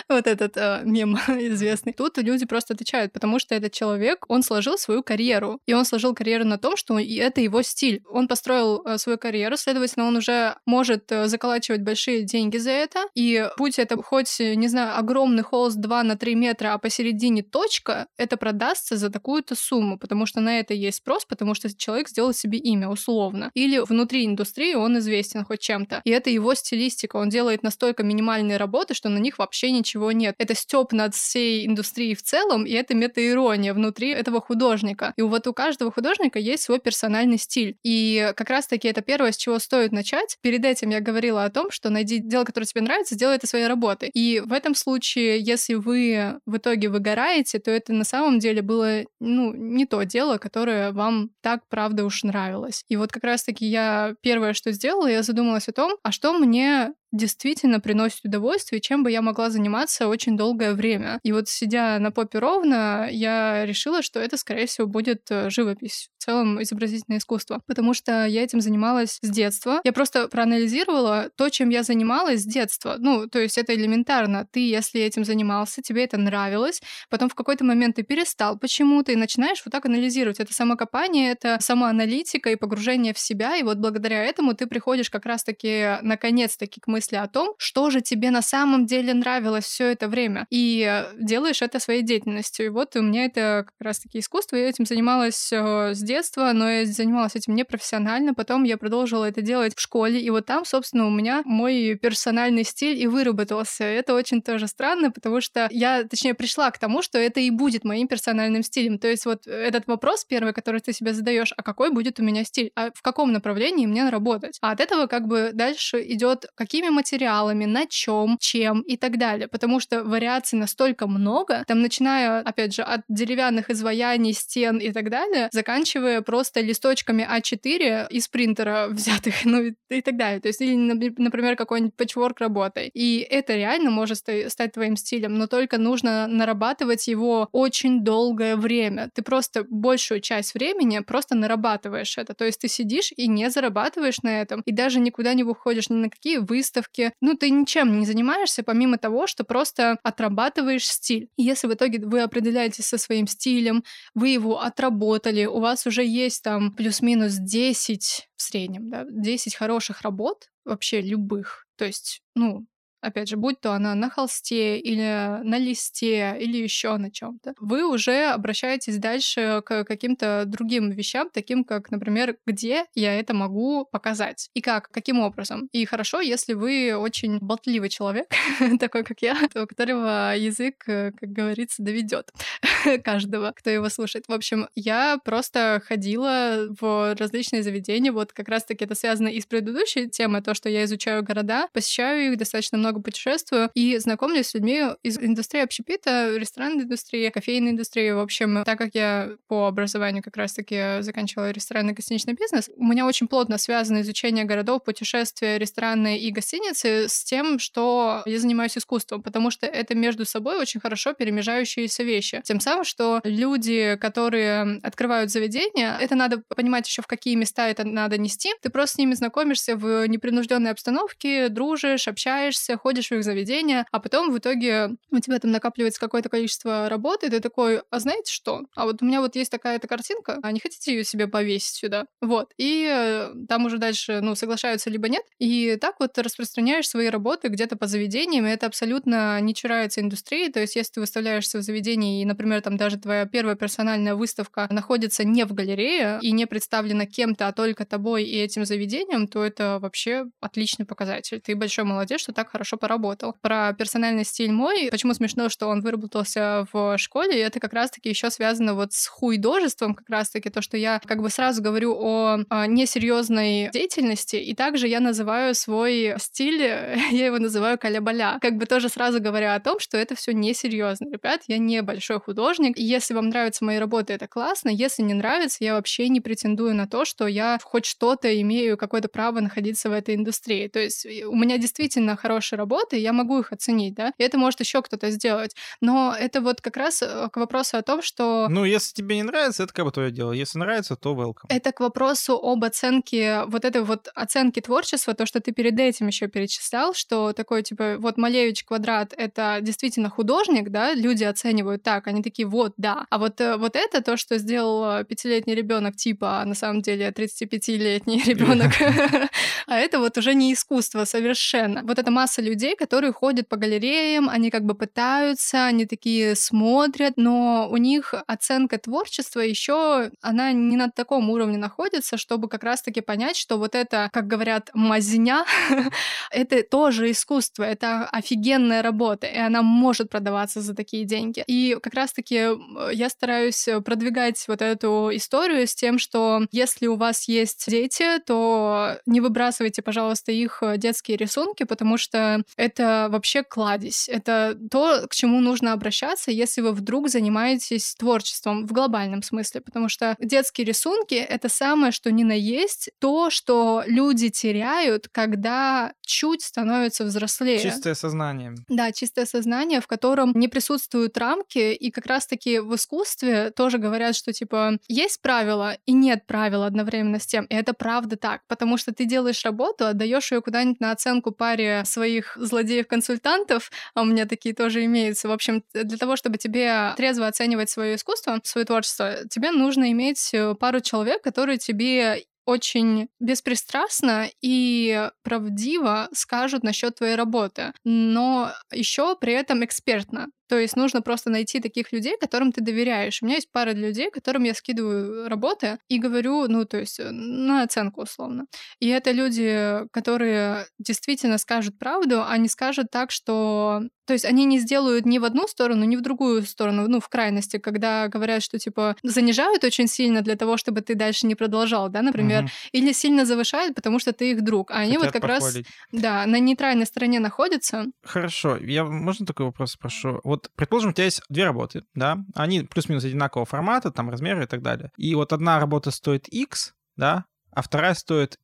вот этот э, мем известный. Тут люди просто отвечают, потому что этот человек, он сложил свою карьеру, и он сложил карьеру на том, что это его стиль. Он построил э, свою карьеру, следовательно, он уже может может э, заколачивать большие деньги за это, и будь это хоть, не знаю, огромный холст 2 на 3 метра, а посередине точка, это продастся за такую-то сумму, потому что на это есть спрос, потому что человек сделал себе имя, условно. Или внутри индустрии он известен хоть чем-то. И это его стилистика, он делает настолько минимальные работы, что на них вообще ничего нет. Это степ над всей индустрией в целом, и это метаирония внутри этого художника. И вот у каждого художника есть свой персональный стиль. И как раз-таки это первое, с чего стоит начать. Перед этим я говорила о том, что найди дело, которое тебе нравится, сделай это своей работой. И в этом случае, если вы в итоге выгораете, то это на самом деле было, ну, не то дело, которое вам так, правда, уж нравилось. И вот как раз-таки я первое, что сделала, я задумалась о том, а что мне действительно приносит удовольствие, чем бы я могла заниматься очень долгое время. И вот сидя на попе ровно, я решила, что это, скорее всего, будет э, живопись, в целом изобразительное искусство, потому что я этим занималась с детства. Я просто проанализировала то, чем я занималась с детства. Ну, то есть это элементарно. Ты, если этим занимался, тебе это нравилось, потом в какой-то момент ты перестал почему-то и начинаешь вот так анализировать. Это самокопание, это самоаналитика и погружение в себя, и вот благодаря этому ты приходишь как раз-таки наконец-таки к мысли мысли о том, что же тебе на самом деле нравилось все это время, и делаешь это своей деятельностью. И вот у меня это как раз-таки искусство, я этим занималась э, с детства, но я занималась этим непрофессионально, потом я продолжила это делать в школе, и вот там, собственно, у меня мой персональный стиль и выработался. Это очень тоже странно, потому что я, точнее, пришла к тому, что это и будет моим персональным стилем. То есть вот этот вопрос первый, который ты себе задаешь, а какой будет у меня стиль, а в каком направлении мне работать? А от этого как бы дальше идет, какими материалами, на чем, чем и так далее. Потому что вариаций настолько много, там начиная, опять же, от деревянных изваяний, стен и так далее, заканчивая просто листочками А4 из принтера взятых, ну и так далее. То есть, или, например, какой-нибудь патчворк работой. И это реально может стать твоим стилем, но только нужно нарабатывать его очень долгое время. Ты просто большую часть времени просто нарабатываешь это. То есть ты сидишь и не зарабатываешь на этом, и даже никуда не выходишь ни на какие выставки, выставки. Ну, ты ничем не занимаешься, помимо того, что просто отрабатываешь стиль. И если в итоге вы определяетесь со своим стилем, вы его отработали, у вас уже есть там плюс-минус 10 в среднем, да, 10 хороших работ, вообще любых. То есть, ну, опять же, будь то она на холсте или на листе или еще на чем-то, вы уже обращаетесь дальше к каким-то другим вещам, таким как, например, где я это могу показать и как, каким образом. И хорошо, если вы очень болтливый человек, такой как я, у которого язык, э, как говорится, доведет каждого, кто его слушает. В общем, я просто ходила в различные заведения, вот как раз-таки это связано и с предыдущей темой, то, что я изучаю города, посещаю их, достаточно много путешествую и знакомлюсь с людьми из индустрии общепита, ресторанной индустрии, кофейной индустрии. В общем, так как я по образованию как раз-таки заканчивала ресторанный гостиничный бизнес, у меня очень плотно связано изучение городов, путешествия, рестораны и гостиницы с тем, что я занимаюсь искусством, потому что это между собой очень хорошо перемежающиеся вещи. Тем самым, что люди, которые открывают заведения, это надо понимать еще в какие места это надо нести. Ты просто с ними знакомишься в непринужденной обстановке, дружишь, общаешься, ходишь в их заведения, а потом в итоге у тебя там накапливается какое-то количество работы, и ты такой, а знаете что? А вот у меня вот есть такая-то картинка, а не хотите ее себе повесить сюда? Вот. И э, там уже дальше, ну, соглашаются либо нет. И так вот распространяешь свои работы где-то по заведениям, и это абсолютно не чурается индустрии. То есть, если ты выставляешься в заведении, и, например, там даже твоя первая персональная выставка находится не в галерее и не представлена кем-то, а только тобой и этим заведением, то это вообще отличный показатель. Ты большой молодец, что так хорошо поработал. Про персональный стиль мой, почему смешно, что он выработался в школе, это как раз-таки еще связано вот с хуйдожеством, как раз-таки то, что я как бы сразу говорю о, о несерьезной деятельности, и также я называю свой стиль, я его называю каля-баля, как бы тоже сразу говоря о том, что это все несерьезно. Ребят, я не большой художник, и если вам нравятся мои работы, это классно, если не нравится, я вообще не претендую на то, что я хоть что-то имею какое-то право находиться в этой индустрии. То есть у меня действительно хорошие работы, я могу их оценить, да, и это может еще кто-то сделать. Но это вот как раз э, к вопросу о том, что... Ну, если тебе не нравится, это как бы твое дело. Если нравится, то welcome. Это к вопросу об оценке, вот этой вот оценки творчества, то, что ты перед этим еще перечислял, что такой, типа, вот Малевич Квадрат — это действительно художник, да, люди оценивают так, они такие, вот, да. А вот, э, вот это то, что сделал пятилетний ребенок типа, а на самом деле 35-летний ребенок, а это вот уже не искусство совершенно. Вот эта масса людей, которые ходят по галереям, они как бы пытаются, они такие смотрят, но у них оценка творчества еще, она не на таком уровне находится, чтобы как раз-таки понять, что вот это, как говорят, мазня, это тоже искусство, это офигенная работа, и она может продаваться за такие деньги. И как раз-таки я стараюсь продвигать вот эту историю с тем, что если у вас есть дети, то не выбрасывайте, пожалуйста, их детские рисунки, потому что это вообще кладезь. Это то, к чему нужно обращаться, если вы вдруг занимаетесь творчеством в глобальном смысле, потому что детские рисунки — это самое, что ни на есть, то, что люди теряют, когда чуть становятся взрослее. Чистое сознание. Да, чистое сознание, в котором не присутствуют рамки, и как раз-таки в искусстве тоже говорят, что, типа, есть правила и нет правил одновременно с тем, и это правда так, потому что ты делаешь работу, отдаешь ее куда-нибудь на оценку паре своих злодеев-консультантов, а у меня такие тоже имеются. В общем, для того, чтобы тебе трезво оценивать свое искусство, свое творчество, тебе нужно иметь э, пару человек, которые тебе очень беспристрастно и правдиво скажут насчет твоей работы, но еще при этом экспертно. То есть нужно просто найти таких людей, которым ты доверяешь. У меня есть пара людей, которым я скидываю работы и говорю, ну, то есть э, на оценку условно. И это люди, которые действительно скажут правду, а не скажут так, что... То есть они не сделают ни в одну сторону, ни в другую сторону, ну, в крайности, когда говорят, что, типа, занижают очень сильно для того, чтобы ты дальше не продолжал, да, например, угу. или сильно завышают, потому что ты их друг. А они Хотят вот как похвалить. раз, да, на нейтральной стороне находятся. Хорошо. Я, можно такой вопрос спрошу? Вот предположим, у тебя есть две работы, да, они плюс-минус одинакового формата, там, размеры и так далее. И вот одна работа стоит X, да, а вторая стоит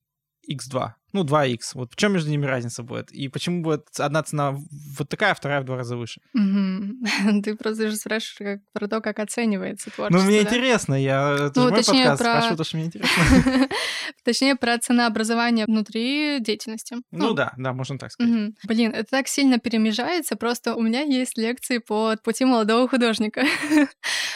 X2 ну, 2х. Вот в чем между ними разница будет? И почему будет одна цена вот такая, а вторая в два раза выше? Ты просто же спрашиваешь про то, как оценивается творчество. Ну, мне интересно, я... Это ну, мой подкаст, про... спрашиваю то, что мне интересно. Точнее, про ценообразование внутри деятельности. Ну, да, да, можно так сказать. Блин, это так сильно перемежается, просто у меня есть лекции по пути молодого художника.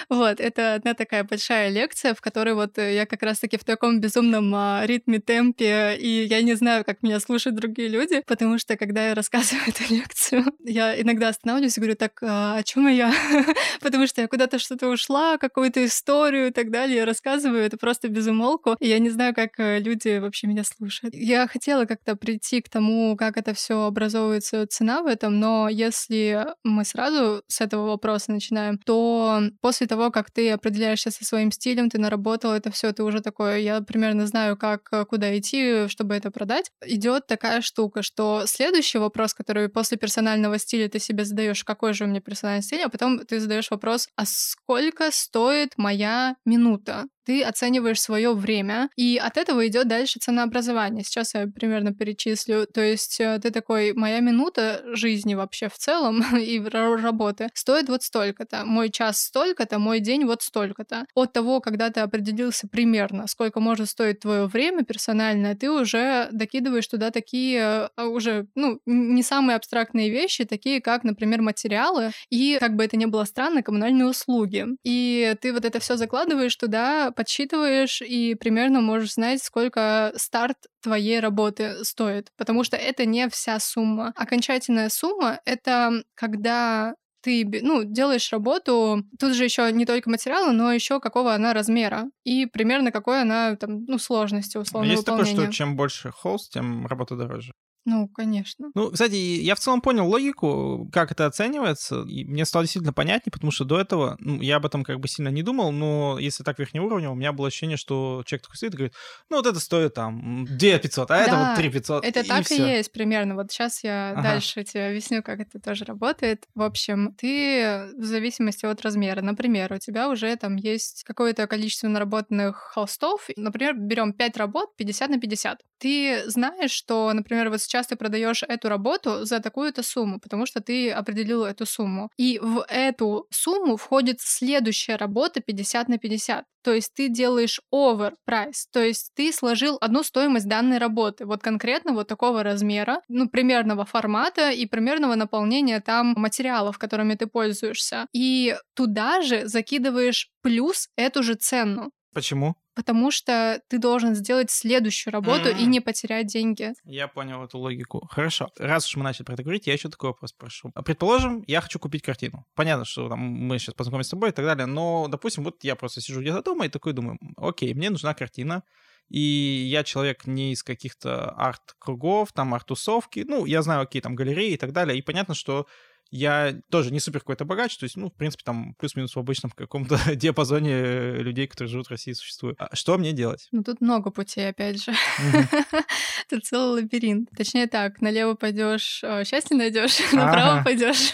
Вот, это одна такая большая лекция, в которой вот я как раз-таки в таком безумном а, ритме, темпе, и я не знаю, как меня слушают другие люди, потому что когда я рассказываю эту лекцию, я иногда останавливаюсь и говорю, так, а, о чем я? потому что я куда-то что-то ушла, какую-то историю и так далее, я рассказываю, это просто безумолку, и я не знаю, как э, люди вообще меня слушают. Я хотела как-то прийти к тому, как это все образовывается, цена в этом, но если мы сразу с этого вопроса начинаем, то после того, как ты определяешься со своим стилем, ты наработал это все, ты уже такое, я примерно знаю, как э, куда идти, чтобы это продать. Идет такая штука, что следующий вопрос, который после персонального стиля ты себе задаешь, какой же у меня персональный стиль, а потом ты задаешь вопрос, а сколько стоит моя минута? Ты оцениваешь свое время, и от этого идет дальше ценообразование. Сейчас я примерно перечислю. То есть э, ты такой, моя минута жизни вообще в целом и работы стоит вот столько-то, мой час столько-то, мой день вот столько-то. От того, когда ты определился примерно, сколько может стоить твое время персональное, ты уже докидываешь туда такие э, уже, ну, не самые абстрактные вещи, такие как, например, материалы и, как бы это ни было странно, коммунальные услуги. И ты вот это все закладываешь туда, подсчитываешь и примерно можешь знать, сколько старт твоей работы стоит, потому что это не вся сумма. Окончательная сумма — это когда ты ну, делаешь работу, тут же еще не только материалы, но еще какого она размера и примерно какой она там, ну, сложности условно Есть такое, что чем больше холст, тем работа дороже. Ну, конечно. Ну, кстати, я в целом понял логику, как это оценивается, и мне стало действительно понятнее, потому что до этого ну, я об этом как бы сильно не думал, но если так верхнего уровня, у меня было ощущение, что человек такой стоит и говорит, ну, вот это стоит там 2 500, а да, это вот 3 500. Это и так и, и есть примерно. Вот сейчас я ага. дальше тебе объясню, как это тоже работает. В общем, ты в зависимости от размера, например, у тебя уже там есть какое-то количество наработанных холстов, например, берем 5 работ 50 на 50. Ты знаешь, что, например, вот сейчас ты продаешь эту работу за такую-то сумму, потому что ты определил эту сумму. И в эту сумму входит следующая работа 50 на 50. То есть ты делаешь over price, то есть ты сложил одну стоимость данной работы, вот конкретно вот такого размера, ну, примерного формата и примерного наполнения там материалов, которыми ты пользуешься. И туда же закидываешь плюс эту же цену. Почему? Потому что ты должен сделать следующую работу mm-hmm. и не потерять деньги. Я понял эту логику. Хорошо. Раз уж мы начали про это говорить, я еще такой вопрос спрошу. Предположим, я хочу купить картину. Понятно, что там, мы сейчас познакомимся с тобой и так далее, но, допустим, вот я просто сижу где-то дома и такой думаю, окей, мне нужна картина, и я человек не из каких-то арт-кругов, там арт-тусовки, ну, я знаю, какие там галереи и так далее, и понятно, что я тоже не супер какой-то богач, то есть, ну, в принципе, там плюс-минус в обычном каком-то диапазоне людей, которые живут в России, существует. А что мне делать? Ну, тут много путей, опять же. Тут целый лабиринт. Точнее так, налево пойдешь, э, счастье найдешь, направо пойдешь,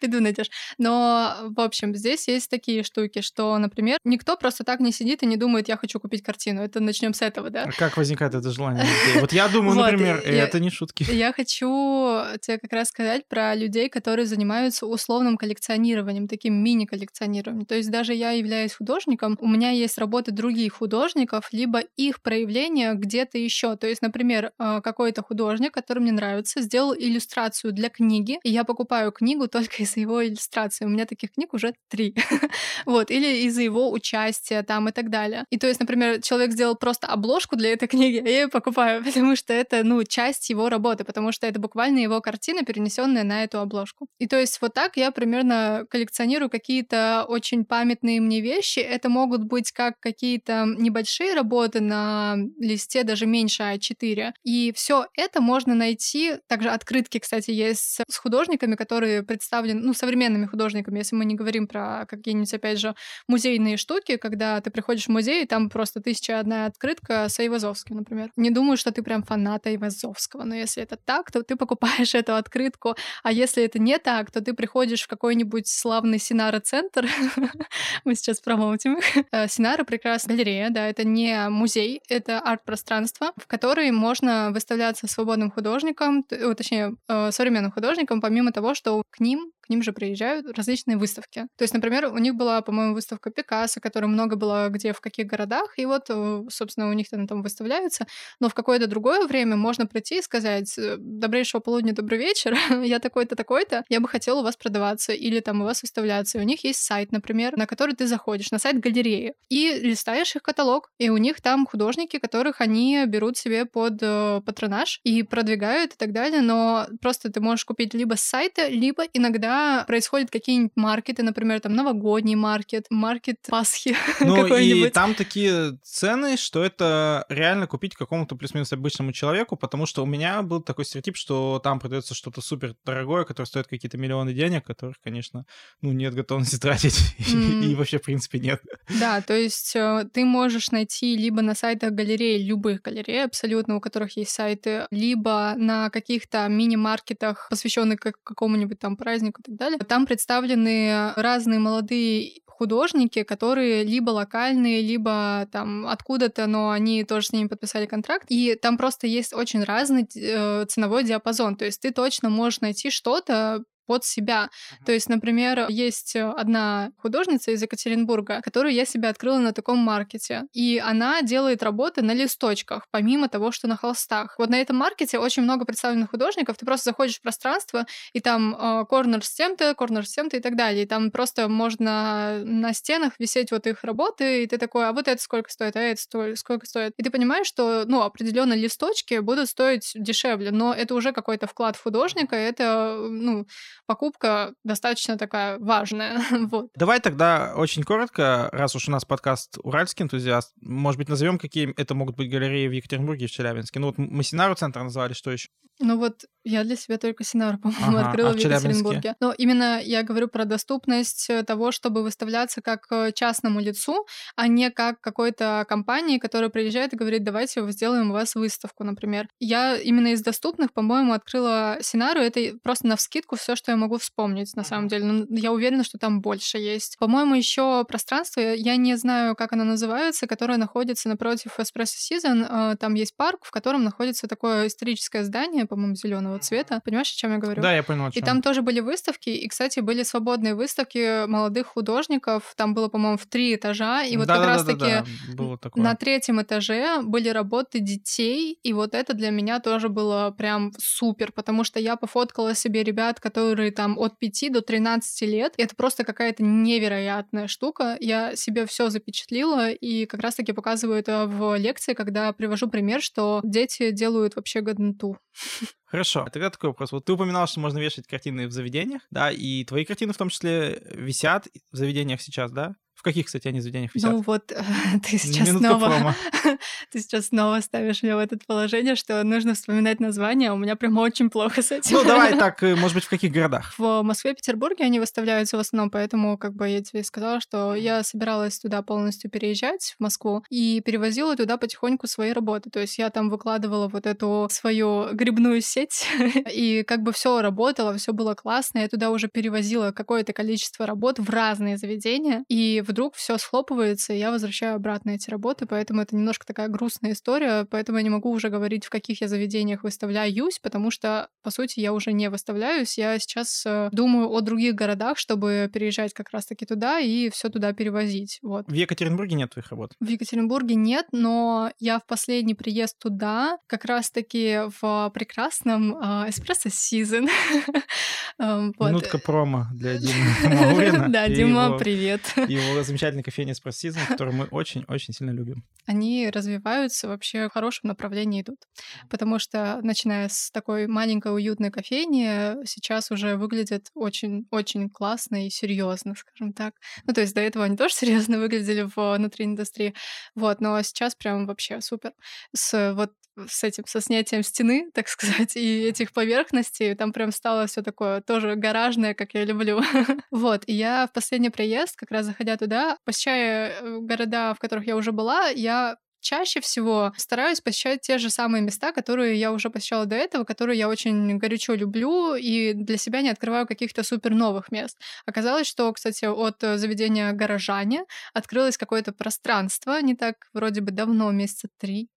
беду найдешь. Но, в общем, здесь есть такие штуки, что, например, никто просто так не сидит и не думает, я хочу купить картину. Это начнем с этого, да? А как возникает это желание Вот я думаю, например, это не шутки. Я хочу тебе как раз сказать про людей, которые занимаются условным коллекционированием, таким мини-коллекционированием. То есть даже я являюсь художником, у меня есть работы других художников, либо их проявления где-то еще. То есть, например, э, какой-то художник, который мне нравится, сделал иллюстрацию для книги, и я покупаю книгу только из-за его иллюстрации. У меня таких книг уже три. вот, или из-за его участия там и так далее. И то есть, например, человек сделал просто обложку для этой книги, я ее покупаю, потому что это, ну, часть его работы, потому что это буквально его картина, перенесенная на эту обложку. И то есть вот так я примерно коллекционирую какие-то очень памятные мне вещи. Это могут быть как какие-то небольшие работы на листе, даже меньше А4. И все это можно найти. Также открытки, кстати, есть с художниками, которые представлены, ну, современными художниками, если мы не говорим про какие-нибудь, опять же, музейные штуки, когда ты приходишь в музей, и там просто тысяча одна открытка с Айвазовским, например. Не думаю, что ты прям фанат Айвазовского, но если это так, то ты покупаешь эту открытку, а если это не так, то ты приходишь в какой-нибудь славный Синара-центр, мы сейчас промоутим их. Э, Синара — прекрасная галерея, да, это не музей, это арт-пространство, в которой можно выставляться свободным художником, точнее, э, современным художником, помимо того, что к ним, к ним же приезжают различные выставки. То есть, например, у них была, по-моему, выставка Пикассо, которая много было где, в каких городах, и вот, э, собственно, у них там, там выставляются, но в какое-то другое время можно прийти и сказать, «Э, добрейшего полудня, добрый вечер, я такой-то, такой-то, я бы хотел у вас продаваться или там у вас выставляться. И у них есть сайт, например, на который ты заходишь, на сайт галереи, и листаешь их каталог, и у них там художники, которых они берут себе под э, патронаж и продвигают и так далее, но просто ты можешь купить либо с сайта, либо иногда происходят какие-нибудь маркеты, например, там новогодний маркет, маркет Пасхи Ну и там такие цены, что это реально купить какому-то плюс-минус обычному человеку, потому что у меня был такой стереотип, что там продается что-то супер дорогое, которое стоит какие-то миллионы денег, которых, конечно, ну нет готовности тратить и вообще в принципе нет. Да, то есть э, ты можешь найти либо на сайтах галерей, любых галерей абсолютно, у которых есть сайты, либо на каких-то мини-маркетах, посвященных какому-нибудь там празднику так далее. Там представлены разные молодые художники, которые либо локальные, либо там откуда-то, но они тоже с ними подписали контракт. И там просто есть очень разный э, ценовой диапазон. То есть ты точно можешь найти что-то под себя. То есть, например, есть одна художница из Екатеринбурга, которую я себе открыла на таком маркете, и она делает работы на листочках, помимо того, что на холстах. Вот на этом маркете очень много представленных художников, ты просто заходишь в пространство, и там э, корнер с тем-то, корнер с тем-то и так далее, и там просто можно на стенах висеть вот их работы, и ты такой, а вот это сколько стоит, а это сколько стоит. И ты понимаешь, что, ну, определенно листочки будут стоить дешевле, но это уже какой-то вклад художника, это, ну, покупка достаточно такая важная. вот. Давай тогда очень коротко, раз уж у нас подкаст «Уральский энтузиаст», может быть, назовем, какие это могут быть галереи в Екатеринбурге и в Челябинске. Ну вот мы Синару центр назвали, что еще? Ну вот я для себя только Синар, по-моему, ага, открыла а в Екатеринбурге. Но именно я говорю про доступность э, того, чтобы выставляться как э, частному лицу, а не как какой-то компании, которая приезжает и говорит, давайте сделаем у вас выставку, например. Я именно из доступных, по-моему, открыла Синару. Это просто на вскидку все, что я могу вспомнить, на самом деле. Но я уверена, что там больше есть. По-моему, еще пространство, я не знаю, как оно называется, которое находится напротив Espresso Season. Э, там есть парк, в котором находится такое историческое здание, по-моему, зеленого цвета. Понимаешь, о чем я говорю? Да, я понял. И там тоже были выставки, и, кстати, были свободные выставки молодых художников. Там было, по-моему, в три этажа, и вот да, как да, раз-таки да, на третьем этаже были работы детей, и вот это для меня тоже было прям супер, потому что я пофоткала себе ребят, которые там от 5 до 13 лет, это просто какая-то невероятная штука. Я себе все запечатлила, и как раз-таки показываю это в лекции, когда привожу пример, что дети делают вообще годноту. Хорошо. А тогда такой вопрос. Вот ты упоминал, что можно вешать картины в заведениях, да, и твои картины в том числе висят в заведениях сейчас, да? В каких, кстати, они заведениях висят? Ну вот, ты сейчас Минутка снова... ты сейчас снова ставишь меня в это положение, что нужно вспоминать название, у меня прям очень плохо с этим. Ну, давай так, э, может быть, в каких городах? В Москве и Петербурге они выставляются в основном, поэтому, как бы, я тебе сказала, что я собиралась туда полностью переезжать, в Москву, и перевозила туда потихоньку свои работы. То есть я там выкладывала вот эту свою грибную сеть, и как бы все работало, все было классно. Я туда уже перевозила какое-то количество работ в разные заведения, и вдруг все схлопывается, и я возвращаю обратно эти работы, поэтому это немножко такая грустная история, поэтому я не могу уже говорить, в каких я заведениях выставляюсь, потому что, по сути, я уже не выставляюсь, я сейчас э, думаю о других городах, чтобы переезжать как раз-таки туда и все туда перевозить. Вот. В Екатеринбурге нет твоих работ? В Екатеринбурге нет, но я в последний приезд туда как раз-таки в прекрасном эспрессо Season. Минутка промо для Димы. Да, Дима, привет. Его замечательной кофейни «Эспрессо которую мы очень-очень сильно любим. Они развиваются вообще в хорошем направлении идут. Потому что, начиная с такой маленькой уютной кофейни, сейчас уже выглядят очень-очень классно и серьезно, скажем так. Ну, то есть до этого они тоже серьезно выглядели внутри индустрии. Вот, но сейчас прям вообще супер. С вот с этим, со снятием стены, так сказать, и этих поверхностей, там прям стало все такое тоже гаражное, как я люблю. вот, и я в последний приезд, как раз заходя туда, посещая э, города, в которых я уже была, я чаще всего стараюсь посещать те же самые места, которые я уже посещала до этого, которые я очень горячо люблю, и для себя не открываю каких-то супер новых мест. Оказалось, что, кстати, от заведения «Горожане» открылось какое-то пространство, не так вроде бы давно, месяца три,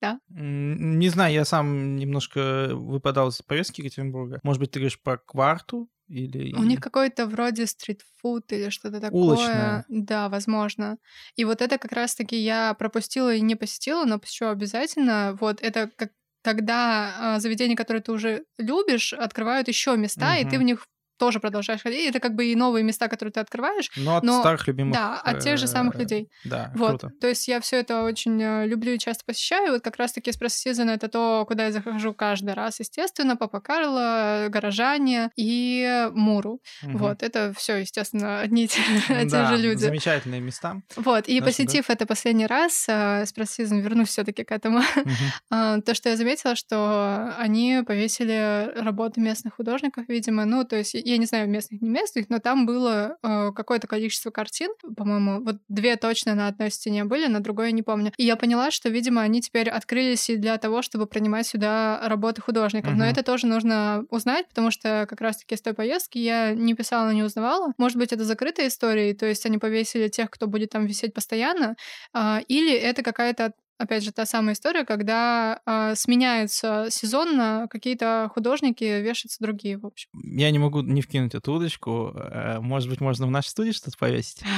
да? Не знаю, я сам немножко выпадал из повестки Екатеринбурга. Может быть, ты говоришь про кварту? Или... У них какой-то вроде стритфуд или что-то такое. Улочное. Да, возможно. И вот это как раз-таки я пропустила и не посетила, но посещу обязательно. Вот это как когда а, заведения, которые ты уже любишь, открывают еще места, угу. и ты в них тоже продолжаешь ходить. Это как бы и новые места, которые ты открываешь. Но от но, старых любимых. Да, от тех же самых э, людей. Да, вот. круто. То есть я все это очень э, люблю и часто посещаю. Вот как раз-таки эспрессо сезон это то, куда я захожу каждый раз, естественно. Папа Карло, Горожане и Муру. Угу. Вот, это все, естественно, одни и те, да, же люди. замечательные места. Вот, и посетив это последний раз, э, эспрессо сезон, вернусь все таки к этому, угу. то, что я заметила, что они повесили работы местных художников, видимо, ну, то есть я не знаю местных, не местных, но там было э, какое-то количество картин, по-моему, вот две точно на одной стене были, на другой я не помню. И я поняла, что, видимо, они теперь открылись и для того, чтобы принимать сюда работы художников. Uh-huh. Но это тоже нужно узнать, потому что как раз-таки с той поездки я не писала, не узнавала. Может быть, это закрытая история, то есть они повесили тех, кто будет там висеть постоянно, э, или это какая-то опять же, та самая история, когда э, сменяются сезонно какие-то художники, вешаются другие, в общем. Я не могу не вкинуть эту удочку. Э, может быть, можно в нашей студии что-то повесить?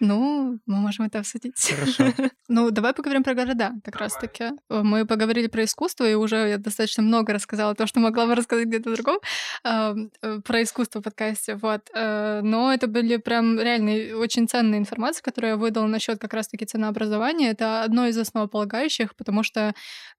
Ну, мы можем это обсудить. Хорошо. Ну, давай поговорим про города, как раз-таки. Мы поговорили про искусство, и уже я достаточно много рассказала то, что могла бы рассказать где-то другом, э, про искусство в подкасте, вот. Э, но это были прям реально очень ценная информация, которую я выдала насчет как раз-таки ценообразования. Это одно из основополагающих, потому что,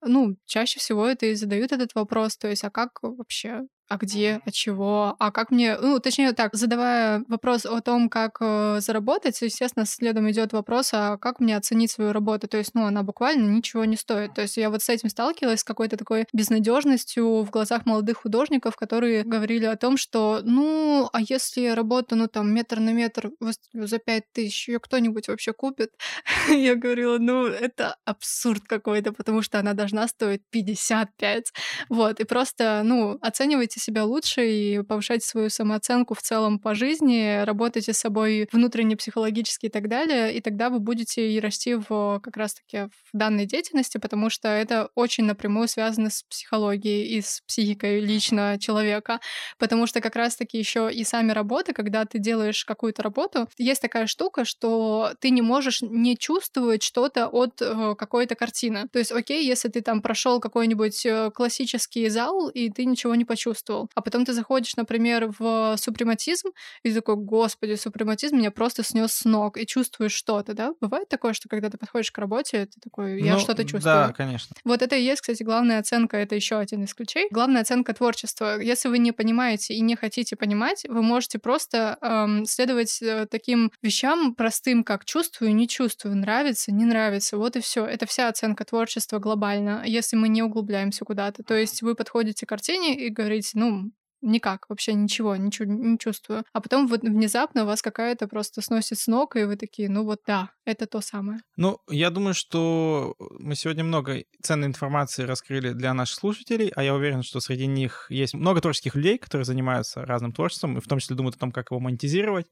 ну, чаще всего это и задают этот вопрос, то есть, а как вообще а где, от чего, а как мне, ну, точнее так, задавая вопрос о том, как э, заработать, естественно, следом идет вопрос, а как мне оценить свою работу, то есть, ну, она буквально ничего не стоит. То есть я вот с этим сталкивалась, с какой-то такой безнадежностью в глазах молодых художников, которые говорили о том, что, ну, а если я работаю, ну, там, метр на метр за пять тысяч, ее кто-нибудь вообще купит? я говорила, ну, это абсурд какой-то, потому что она должна стоить 55. Вот, и просто, ну, оценивайте себя лучше и повышайте свою самооценку в целом по жизни, работайте с собой внутренне, психологически и так далее, и тогда вы будете и расти в как раз-таки в данной деятельности, потому что это очень напрямую связано с психологией и с психикой лично человека, потому что как раз-таки еще и сами работы, когда ты делаешь какую-то работу, есть такая штука, что ты не можешь не чувствовать что-то от э, какой-то картины. То есть, окей, если ты там прошел какой-нибудь э, классический зал, и ты ничего не почувствовал, чувствовал. А потом ты заходишь, например, в супрематизм, и такой, господи, супрематизм меня просто снес с ног, и чувствуешь что-то, да? Бывает такое, что когда ты подходишь к работе, ты такой, я ну, что-то чувствую. Да, конечно. Вот это и есть, кстати, главная оценка, это еще один из ключей. Главная оценка творчества. Если вы не понимаете и не хотите понимать, вы можете просто эм, следовать э, таким вещам простым, как чувствую, не чувствую, нравится, не нравится. Вот и все. Это вся оценка творчества глобально, если мы не углубляемся куда-то. То есть вы подходите к картине и говорите, ну, никак, вообще ничего, ничего не чувствую. А потом вот внезапно вас какая-то просто сносит с ног, и вы такие, ну вот да, это то самое. Ну, я думаю, что мы сегодня много ценной информации раскрыли для наших слушателей, а я уверен, что среди них есть много творческих людей, которые занимаются разным творчеством, и в том числе думают о том, как его монетизировать.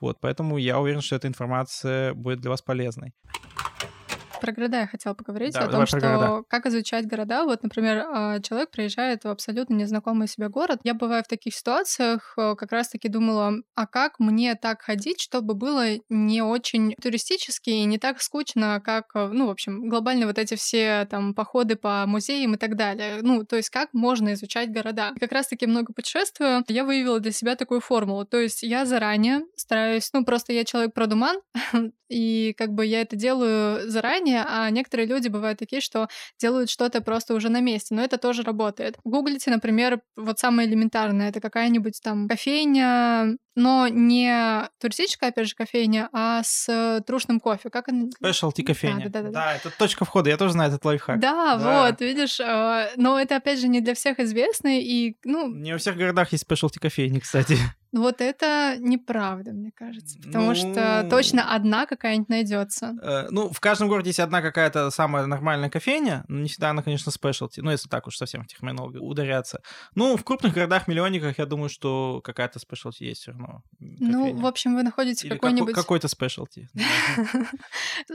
Вот, поэтому я уверен, что эта информация будет для вас полезной про города я хотела поговорить, да, о том, что города. как изучать города. Вот, например, а, человек приезжает в абсолютно незнакомый себе город. Я бываю в таких ситуациях, э, как раз-таки думала, а как мне так ходить, чтобы было не очень туристически и не так скучно, как, э, ну, в общем, глобально вот эти все там походы по музеям и так далее. Ну, то есть как можно изучать города. И как раз-таки много путешествую, я выявила для себя такую формулу. То есть я заранее стараюсь, ну, просто я человек продуман, и как бы я это делаю заранее, заранее, а некоторые люди бывают такие, что делают что-то просто уже на месте, но это тоже работает. Гуглите, например, вот самое элементарное, это какая-нибудь там кофейня, но не туристическая, опять же, кофейня, а с трушным кофе. Как она? Specialty кофейня. Да, да, да, да. да, это точка входа, я тоже знаю этот лайфхак. Да, да. вот, видишь, а, но это, опять же, не для всех известно, и, ну... Не во всех городах есть specialty кофейни, кстати. Вот это неправда, мне кажется, потому ну... что точно одна какая-нибудь найдется. Э, ну, в каждом городе есть одна какая-то самая нормальная кофейня, но не всегда она, конечно, спешлти, ну, если так уж совсем в терминологию ударяться. Ну, в крупных городах-миллионниках, я думаю, что какая-то спешлти есть все равно равно. Ну, в общем, вы находите какой-нибудь... какой-то спешлти.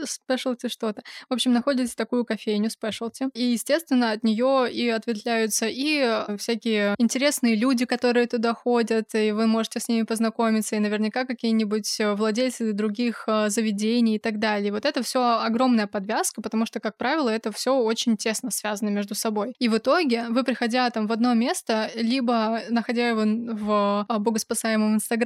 Спешлти что-то. В общем, находите такую кофейню спешлти. И, естественно, от нее и ответвляются и э, всякие интересные люди, которые туда ходят, и вы можете с ними познакомиться, и наверняка какие-нибудь э, владельцы других э, заведений и так далее. Вот это все огромная подвязка, потому что, как правило, это все очень тесно связано между собой. И в итоге вы, приходя там в одно место, либо находя его в богоспасаемом Инстаграме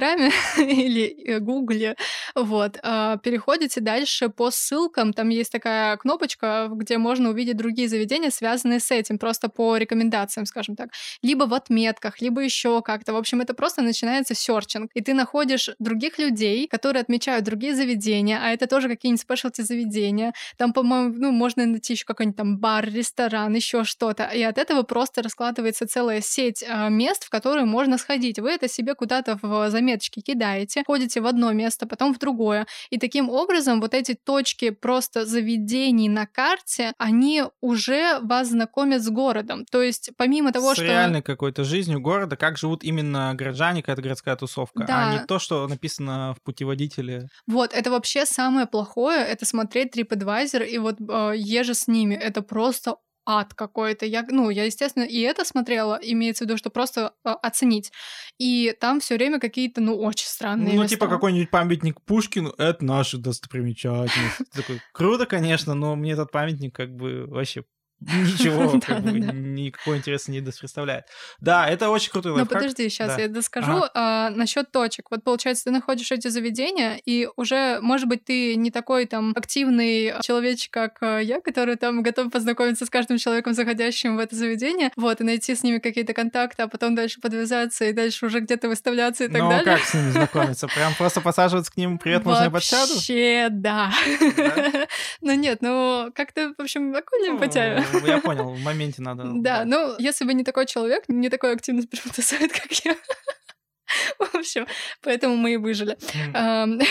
или Гугле, вот, переходите дальше по ссылкам, там есть такая кнопочка, где можно увидеть другие заведения, связанные с этим, просто по рекомендациям, скажем так, либо в отметках, либо еще как-то. В общем, это просто начинается серчинг, и ты находишь других людей, которые отмечают другие заведения, а это тоже какие-нибудь спешлти заведения. Там, по-моему, ну, можно найти еще какой-нибудь там бар, ресторан, еще что-то. И от этого просто раскладывается целая сеть э, мест, в которые можно сходить. Вы это себе куда-то в заметочки кидаете, ходите в одно место, потом в другое. И таким образом вот эти точки просто заведений на карте, они уже вас знакомят с городом. То есть помимо того, с что... реальной какой-то жизнью города, как живут именно горожане, какая-то городская тусовка, да. а не то, что написано в путеводителе. Вот, это вообще самое плохое, это смотреть TripAdvisor и вот э, еже с ними. Это просто ад какой-то. Я, ну, я, естественно, и это смотрела, имеется в виду, что просто э, оценить. И там все время какие-то, ну, очень странные Ну, места. типа какой-нибудь памятник Пушкину, это наши достопримечательности. Такой, круто, конечно, но мне этот памятник как бы вообще ничего, как бы, никакого интереса не представляет. Да, это очень крутой лайфхак. Ну, подожди, сейчас я доскажу а, насчет точек. Вот, получается, ты находишь эти заведения, и уже, может быть, ты не такой там активный человечек, как а, я, который там готов познакомиться с каждым человеком, заходящим в это заведение, вот, и найти с ними какие-то контакты, а потом дальше подвязаться, и дальше уже где-то выставляться и так ну, далее. Ну, как с ними знакомиться? Прям просто посаживаться к ним, привет, можно я подсяду? Вообще, да. Ну нет, ну как-то, в общем, аккуратнее потяю. Я понял, в моменте надо... Да, ну, если бы не такой человек, не такой активный сперматозоид, как я, в общем, поэтому мы и выжили.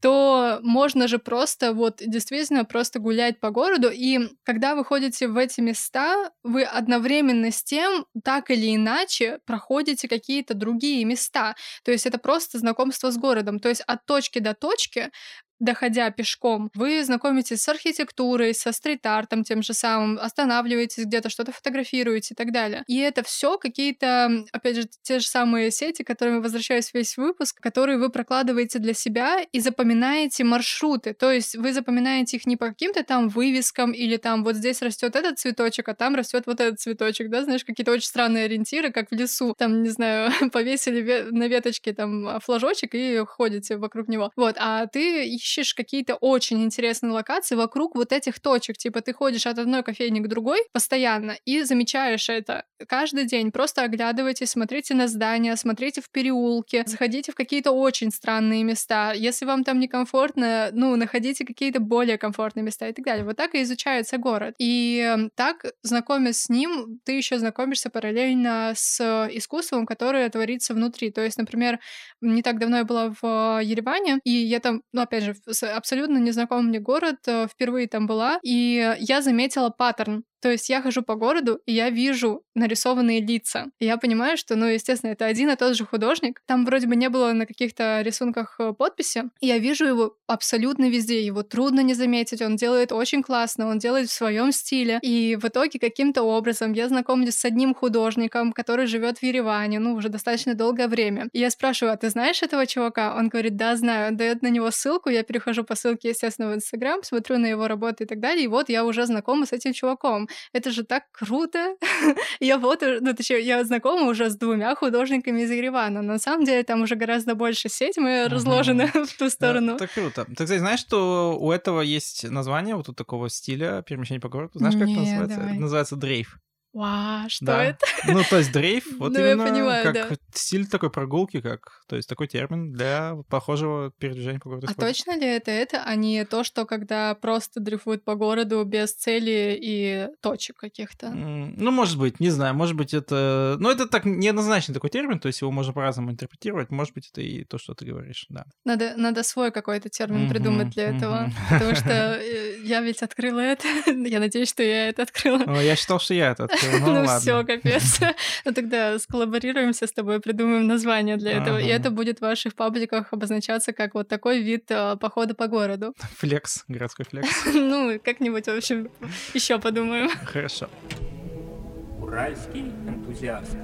То можно же просто вот действительно просто гулять по городу, и когда вы ходите в эти места, вы одновременно с тем так или иначе проходите какие-то другие места. То есть это просто знакомство с городом. То есть от точки до точки доходя пешком, вы знакомитесь с архитектурой, со стрит-артом тем же самым, останавливаетесь где-то, что-то фотографируете и так далее. И это все какие-то, опять же, те же самые сети, к которым я возвращаюсь весь выпуск, которые вы прокладываете для себя и запоминаете маршруты. То есть вы запоминаете их не по каким-то там вывескам или там вот здесь растет этот цветочек, а там растет вот этот цветочек, да, знаешь, какие-то очень странные ориентиры, как в лесу. Там, не знаю, повесили на веточке там флажочек и ходите вокруг него. Вот, а ты ищешь какие-то очень интересные локации вокруг вот этих точек. Типа ты ходишь от одной кофейни к другой постоянно и замечаешь это каждый день. Просто оглядывайтесь, смотрите на здания, смотрите в переулки, заходите в какие-то очень странные места. Если вам там некомфортно, ну, находите какие-то более комфортные места и так далее. Вот так и изучается город. И эм, так, знакомясь с ним, ты еще знакомишься параллельно с искусством, которое творится внутри. То есть, например, не так давно я была в Ереване, и я там, ну, опять же, абсолютно незнакомый мне город, э, впервые там была, и я заметила паттерн то есть я хожу по городу, и я вижу нарисованные лица. И я понимаю, что, ну, естественно, это один и тот же художник. Там вроде бы не было на каких-то рисунках э, подписи. И я вижу его абсолютно везде. Его трудно не заметить. Он делает очень классно, он делает в своем стиле. И в итоге каким-то образом я знакомлюсь с одним художником, который живет в Ереване, ну, уже достаточно долгое время. И я спрашиваю, а ты знаешь этого чувака? Он говорит, да, знаю. Он дает на него ссылку, я перехожу по ссылке, естественно, в Инстаграм, смотрю на его работы и так далее, и вот я уже знакома с этим чуваком это же так круто. я вот, ну, точнее, я знакома уже с двумя художниками из Еревана. На самом деле там уже гораздо больше сеть мы разложены в ту сторону. Это круто. Ты, кстати, знаешь, что у этого есть название вот у такого стиля перемещения по городу? Знаешь, как это называется? называется дрейф. Вау, что да. это? Ну, то есть дрейф, вот ну, именно понимаю, как да. стиль такой прогулки, как, то есть такой термин для похожего передвижения по городу. А точно ли это это, а не то, что когда просто дрейфуют по городу без цели и точек каких-то? Mm, ну, может быть, не знаю, может быть это... Ну, это так неоднозначный такой термин, то есть его можно по-разному интерпретировать, может быть, это и то, что ты говоришь, да. Надо, надо свой какой-то термин mm-hmm, придумать для mm-hmm. этого, потому что э, я ведь открыла это, я надеюсь, что я это открыла. Я считал, что я это открыл. Ну все, капец. Ну тогда сколлаборируемся с тобой, придумаем название для этого, и это будет в ваших пабликах обозначаться как вот такой вид а, похода по городу. Флекс, городской флекс. Ну, как-нибудь, в общем, еще подумаем. Хорошо. Уральский энтузиаст.